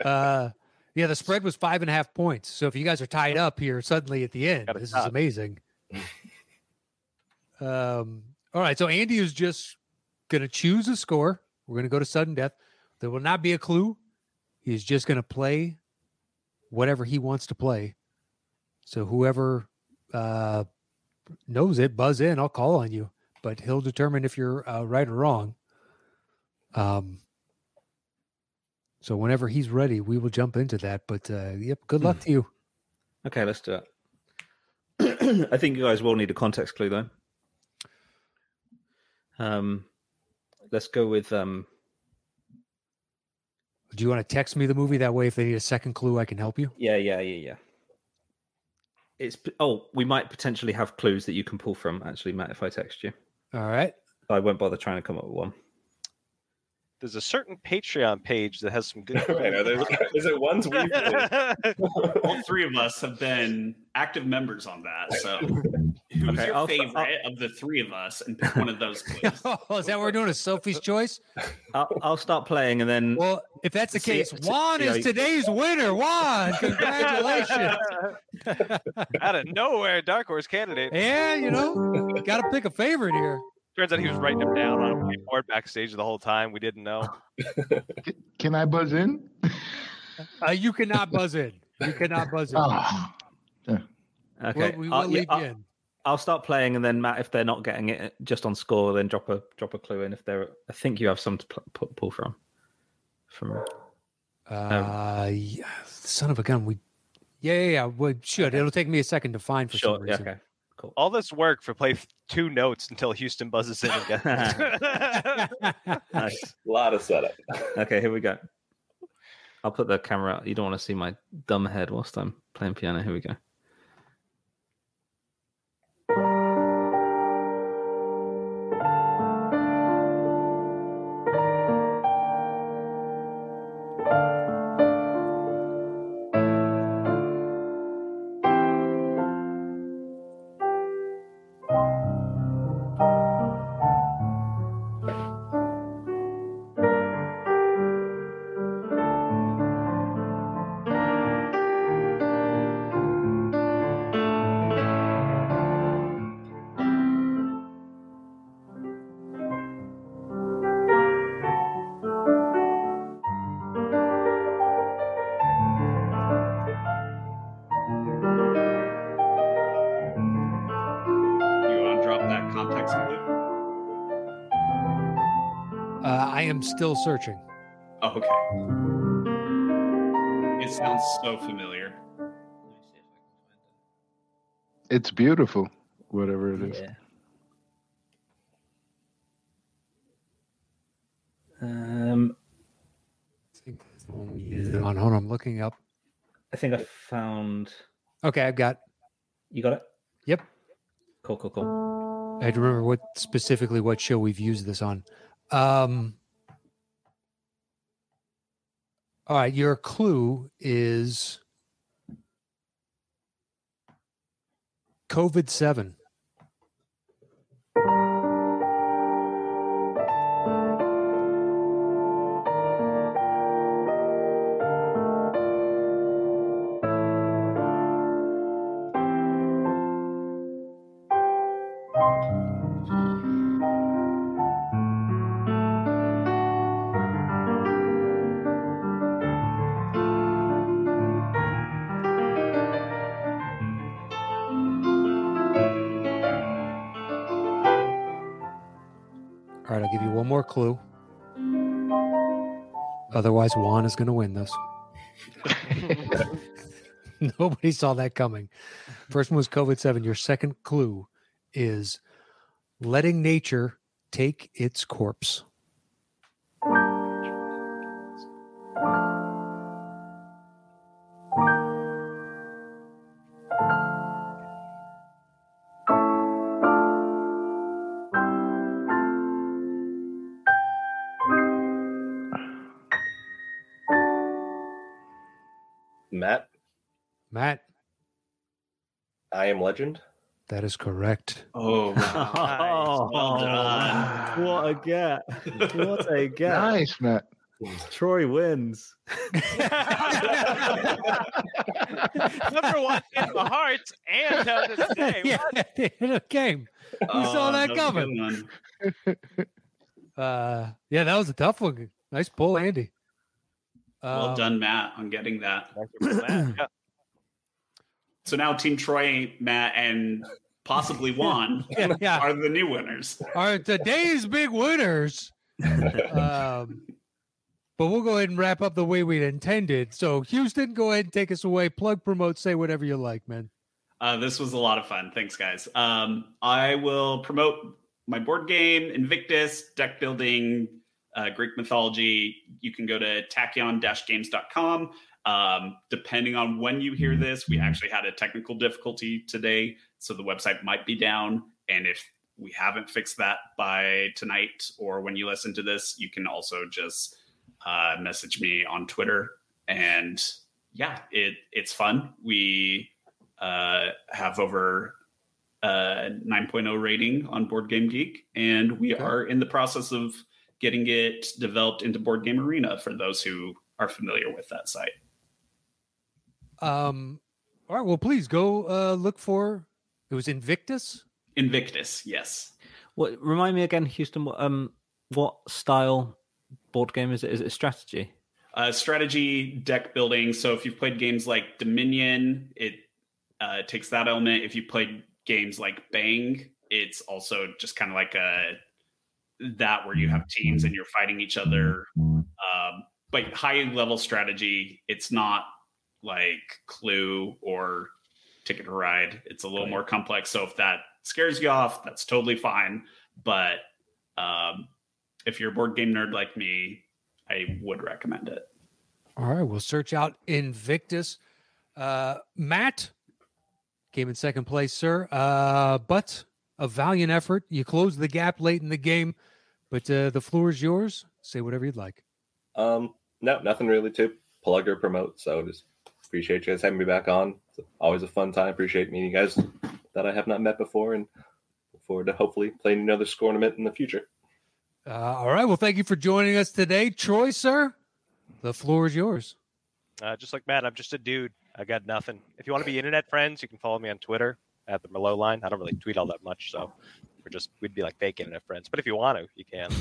S2: Uh, yeah, the spread was five and a half points. So if you guys are tied up here suddenly at the end, this is amazing. um, all right, so Andy is just going to choose a score. We're going to go to sudden death. There will not be a clue. He's just going to play whatever he wants to play. So whoever uh, knows it, buzz in. I'll call on you, but he'll determine if you're uh, right or wrong. Um, so whenever he's ready, we will jump into that. But uh, yep, good luck to you.
S3: Okay, let's do it. I think you guys will need a context clue though. Um, let's go with um.
S2: Do you want to text me the movie that way? If they need a second clue, I can help you.
S3: Yeah, yeah, yeah, yeah. It's oh, we might potentially have clues that you can pull from. Actually, Matt, if I text you,
S2: All right.
S3: I won't bother trying to come up with one.
S6: There's a certain Patreon page that has some good.
S5: Right, are there, is it ones we
S4: All three of us have been active members on that. So, who's
S3: Okay,
S4: your
S3: I'll-
S4: favorite of the three of us? And pick one of those clues.
S2: oh, is that what we're doing? A Sophie's choice?
S3: I'll, I'll start playing, and then
S2: Well, if that's the case,
S3: see-
S2: Juan is today's winner. Juan, congratulations.
S6: Out of nowhere, dark horse candidate.
S2: yeah, you know, got to pick a favorite here.
S6: Turns out he was writing them down on a whiteboard backstage the whole time. We didn't know.
S7: Can I buzz in?
S2: Uh, you cannot buzz in. You cannot buzz in.
S7: Ah,
S3: okay,
S2: We'll, we
S3: I'll-
S2: will
S3: yeah,
S2: leave
S3: I'll-
S2: you in.
S3: I'll start playing, and then Matt, if they're not getting it just on score, then drop a drop a clue in. If they're, I think you have some to pl- pu- pull from. From
S2: Uh, yeah, son of a gun. We, yeah, yeah, yeah. We should. It'll take me a second to find for
S3: sure,
S2: some
S3: yeah,
S2: reason.
S3: okay, cool.
S6: All this work for play two notes until Houston buzzes in again.
S3: Nice.
S5: A lot of setup.
S3: Okay, here we go. I'll put the camera out. You don't want to see my dumb head whilst I'm playing piano. Here we go.
S2: Still searching.
S4: Oh, okay. It sounds so familiar.
S7: It's beautiful, whatever it is.
S3: Yeah. Um, I think.
S2: Hold on, hold on, I'm looking up.
S3: I think I found.
S2: Okay, I've got.
S3: You got it.
S2: Yep.
S3: Cool, cool, cool.
S2: I had to remember what specifically what show we've used this on. Um, all right, your clue is COVID 7. Clue. Otherwise, Juan is going to win this. Nobody saw that coming. First one was COVID 7. Your second clue is letting nature take its corpse.
S5: Legend.
S2: that is correct.
S4: Oh, wow. Well done.
S3: What a get! What a get!
S7: Nice, Matt.
S3: Troy wins.
S6: Number one in the hearts and to this day.
S2: yeah, the end of the game. Who saw
S4: Oh,
S2: that
S4: was a good
S2: coming? Uh, yeah, that was a tough one. Nice pull, Andy.
S4: Well
S2: Um,
S4: done, Matt, on getting that.
S6: Thank you for that. Yeah.
S4: So now Team Troy, Matt, and possibly Juan
S2: Yeah, yeah.
S4: are the new winners.
S2: Are today's big winners. Um, but we'll go ahead and wrap up the way we intended. So, Houston, go ahead and take us away. Plug, promote, say whatever you like, man.
S4: Uh, this was a lot of fun. Thanks, guys. Um, I will promote my board game, Invictus, deck building, uh, Greek mythology. You can go to tachyon-games.com. Um, depending on when you hear this, we actually had a technical difficulty today, so the website might be down. And if we haven't fixed that by tonight or when you listen to this, you can also just uh, message me on Twitter. And yeah, it it's fun. We uh, have over uh, 9.0 rating on Board Game Geek, and we
S2: Okay.
S4: are in the process of getting it developed into Board Game Arena for those who are familiar with that site.
S2: Um, all right. Well, please go uh, look for it was Invictus.
S4: Invictus, yes.
S3: What remind me again, Houston? What um, what style board game is it? Is it strategy?
S4: Uh, strategy deck building. So if you've played games like Dominion, it uh, takes that element. If you played games like Bang, it's also just kind of like a that where you have teams and you're fighting each other. Um, but high level strategy, it's not like Clue or Ticket to Ride. It's a little
S3: Right.
S4: more complex. So if that scares you off, that's totally fine. But um, if you're a board game nerd like me, I would recommend it.
S2: All right. We'll search out Invictus. Uh, Matt came in second place, sir. Uh, but a valiant effort. You closed the gap late in the game, but uh, the floor is yours. Say whatever you'd like.
S5: Um, no, nothing really to plug or promote. So just appreciate you guys having me back on. It's always a fun time. Appreciate meeting you guys that I have not met before, and look forward to hopefully playing another scornament in the future.
S2: Uh, all right. Well, thank you for joining us today, Troy, sir. The floor is yours.
S6: Uh, just like Matt, I'm just a dude. I got nothing. If you want to be internet friends, you can follow me on Twitter at the Merlot line. I don't really tweet all that much, so we're just we'd be like fake internet friends. But if you want to, you can.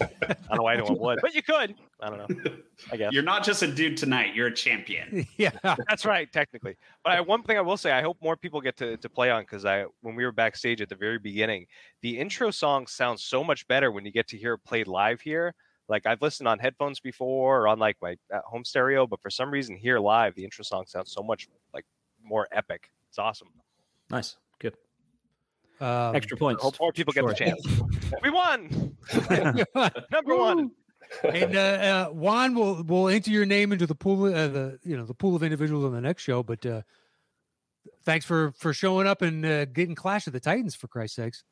S6: I don't know why anyone would, but you could. I don't know. I guess
S4: You're not just a dude tonight. You're a champion.
S2: yeah.
S6: that's right, technically. But I, one thing I will say, I hope more people get to, to play on because I, when we were backstage at the very beginning, the intro song sounds so much better when you get to hear it played live here. Like I've listened on headphones before or on like my uh, home stereo, but for some reason here live, the intro song sounds so much like more epic. It's awesome.
S3: Nice, good.
S2: Um,
S3: Extra points.
S6: Hope more people get the chance. we won, number one.
S2: and uh, uh, Juan will will enter your name into the pool, uh, the you know the pool of individuals on the next show. But uh, thanks for for showing up and uh, getting Clash of the Titans for Christ's sakes.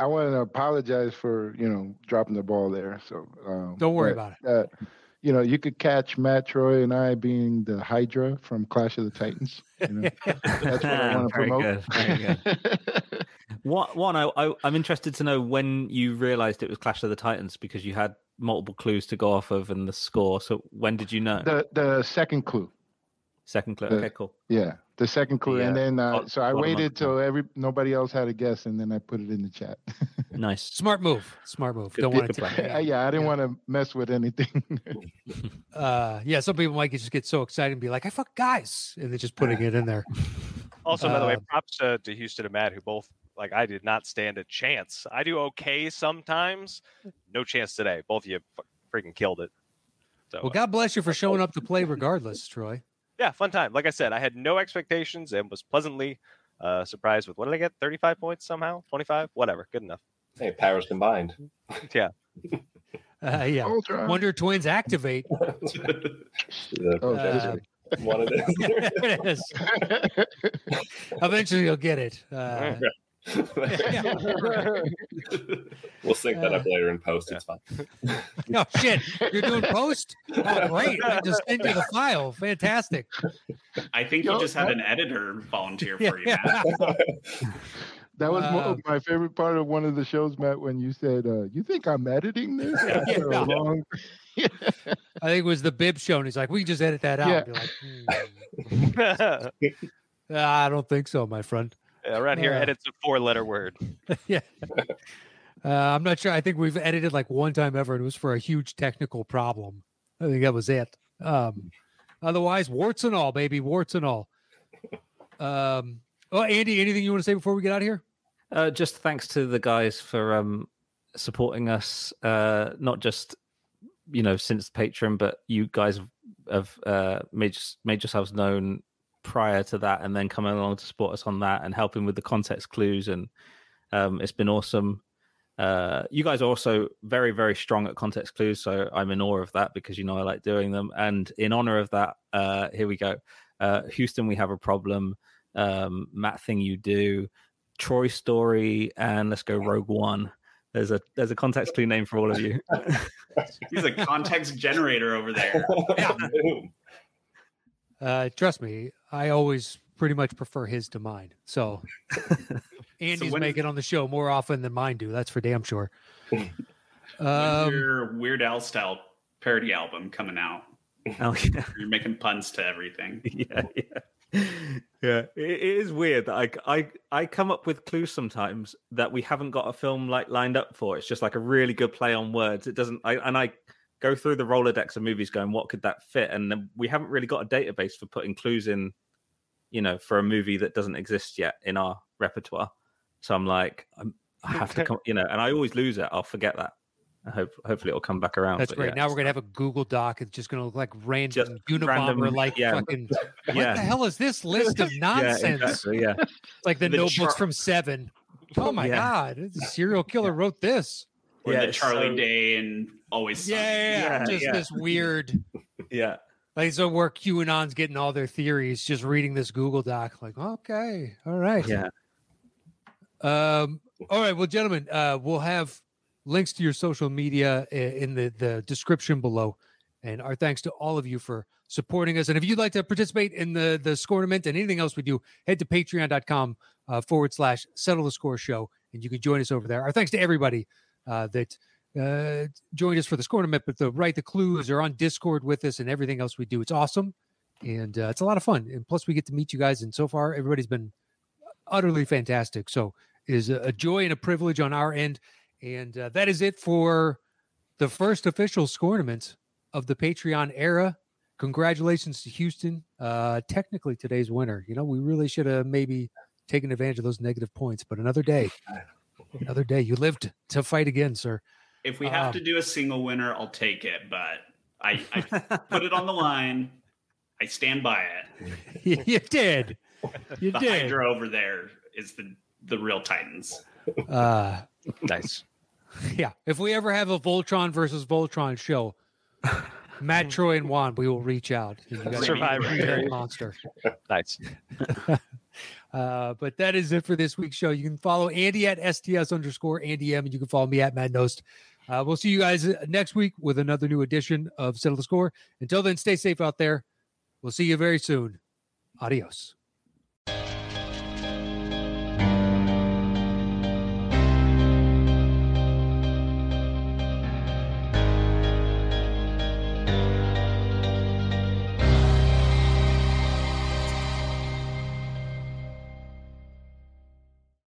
S7: I want to apologize for you know dropping the ball there. So um,
S2: Don't worry
S7: but,
S2: about
S7: Uh, you know, you could catch Matt Troy and I being the Hydra from Clash of the Titans. You know, that's what I want to promote.
S3: good, very good. What one? I, I I'm interested to know when you realised it was Clash of the Titans because you had multiple clues to go off of and the score. So when did you know?
S7: the the second clue.
S3: Second clue.
S7: the-
S3: Okay, cool.
S7: Yeah, the second clue, and then uh,
S3: Oh,
S7: so I waited till every nobody else had a guess, and then I put it in the chat.
S3: Nice.
S2: Smart move, smart move.
S3: Good-
S2: Don't want to.
S3: plan.
S7: yeah, I didn't want to mess with anything.
S2: Uh, yeah, some people might just get so excited and be like, "I fuck guys," and they're just putting it in there.
S6: Also, by the way,
S2: Uh,
S6: props to, to Houston and Matt, who both like I did not stand a chance. I do okay sometimes, no chance today. Both of you f- freaking killed it. So
S2: Well,
S6: uh,
S2: God bless you for showing up to play, regardless, Troy.
S6: yeah, fun time. Like I said, I had no expectations and was pleasantly uh, surprised with what did I get? Thirty five points somehow, twenty five, whatever, good enough.
S5: Hey, powers combined.
S2: Uh, yeah,
S7: Voltron.
S2: Wonder Twins activate.
S5: The-
S7: Oh,
S2: Uh,
S7: that's
S5: one of it.
S2: there it is. Eventually, you'll get it. Uh,
S5: we'll sync that up later in post. It's fine.
S2: oh shit! You're doing post. Oh, great! I just send you the file. Fantastic.
S4: I think you
S7: Yo,
S4: just had
S7: that-
S4: an editor volunteer
S2: Yeah.
S4: for you, Matt.
S7: That was mo-
S2: Uh,
S7: my favorite part of one of the shows, Matt, when you said, uh, "You think I'm editing this?" After a long-
S2: I think it was the bib show, and he's like, "We can just edit that out."
S7: Yeah.
S2: Like, "Hmm, I don't think so, my friend.
S6: Around here,
S2: Uh,
S6: edits a four letter word.
S2: yeah. Uh, I'm not sure. I think we've edited like one time ever, and it was for a huge technical problem. I think that was it. Um, otherwise, warts and all, baby, warts and all. Um, oh, Andy, anything you want to say before we get out of here?
S3: Uh, just thanks to the guys for um, supporting us, uh, not just you know since Patreon, but you guys have, have uh, made made yourselves known prior to that, and then coming along to support us on that and helping with the context clues, and um, it's been awesome. Uh, you guys are also very very strong at context clues, so I'm in awe of that because you know I like doing them. And in honor of that, uh, here we go. Uh, Houston, we have a problem. Um, Matt, thing you do. Troy Story and let's go Rogue One. There's a there's a context clue name for all of you.
S4: He's a context generator over there.
S5: Boom.
S2: Uh, trust me, I always pretty much prefer his to mine. So Andy's
S4: when-
S2: make it on the show more often than mine do. That's for damn sure. Um,
S4: your Weird Al style parody album coming out?
S3: oh yeah,
S4: You're making puns to everything.
S3: yeah, yeah. Yeah, it, it is weird that I, I I come up with clues sometimes that we haven't got a film like lined up for. It's just like a really good play on words. It doesn't. I and I go through the rolodex of movies, going, what could that fit? And then we haven't really got a database for putting clues in. You know, for a movie that doesn't exist yet in our repertoire. So I'm like, I'm, I have to come. You know, and I always lose it. I'll forget that. I hope hopefully it'll come back around.
S2: that's
S3: but
S2: great.
S3: yeah,
S2: now we're gonna have a Google Doc. It's just gonna look like random Unabomber, like
S3: yeah.
S2: fucking. What
S3: yeah.
S2: the hell is this list of
S3: Yeah,
S2: nonsense?
S3: exactly. Yeah.
S2: Like the,
S4: The
S2: notebooks
S4: char-
S2: from Seven. Oh my
S3: Yeah.
S2: god, serial killer wrote this.
S4: Or
S3: Yeah,
S4: the Charlie
S3: so-
S4: Day and Always
S2: Yeah, yeah, yeah.
S3: Yeah,
S2: just
S3: yeah.
S2: this weird.
S3: Yeah.
S2: Like so, where QAnon's getting all their theories, just reading this Google Doc. Like, okay, all right,
S3: Yeah.
S2: Um, all right, well, gentlemen, uh, we'll have links to your social media in the, the description below. And our thanks to all of you for supporting us. And if you'd like to participate in the the scornament and anything else we do, head to patreon.com uh, forward slash settle the score show. And you can join us over there. Our thanks to everybody that uh, joined us for the scornament, but the write the clues are on Discord with us and everything else we do. It's awesome. And uh, it's a lot of fun. And plus, we get to meet you guys. And so far, everybody's been utterly fantastic. So it is a, a joy and a privilege on our end. And uh, that is it for the first official scornament of the Patreon era. Congratulations to Houston. Uh, technically, today's winner. You know, we really should have maybe taken advantage of those negative points, but another day, another day. You lived to fight again, sir.
S4: If we have
S2: Um,
S4: to do a single winner, I'll take it, but I, I put it on the line. I stand by it.
S2: you did. You
S4: The
S2: did.
S4: Hydra over there is the the real Titans.
S2: Uh,
S6: Nice.
S2: yeah. If we ever have a Voltron versus Voltron show, Matt, Troy, and Juan, we will reach out. You guys
S6: Survivor
S2: will be a
S6: Series.
S2: monster.
S6: Nice.
S2: Uh, but that is it for this week's show. You can follow Andy at STS underscore Andy M, and you can follow me at Matt Nost. Uh, we'll see you guys uh, next week with another new edition of Settle the Score. Until then, stay safe out there. We'll see you very soon. Adios.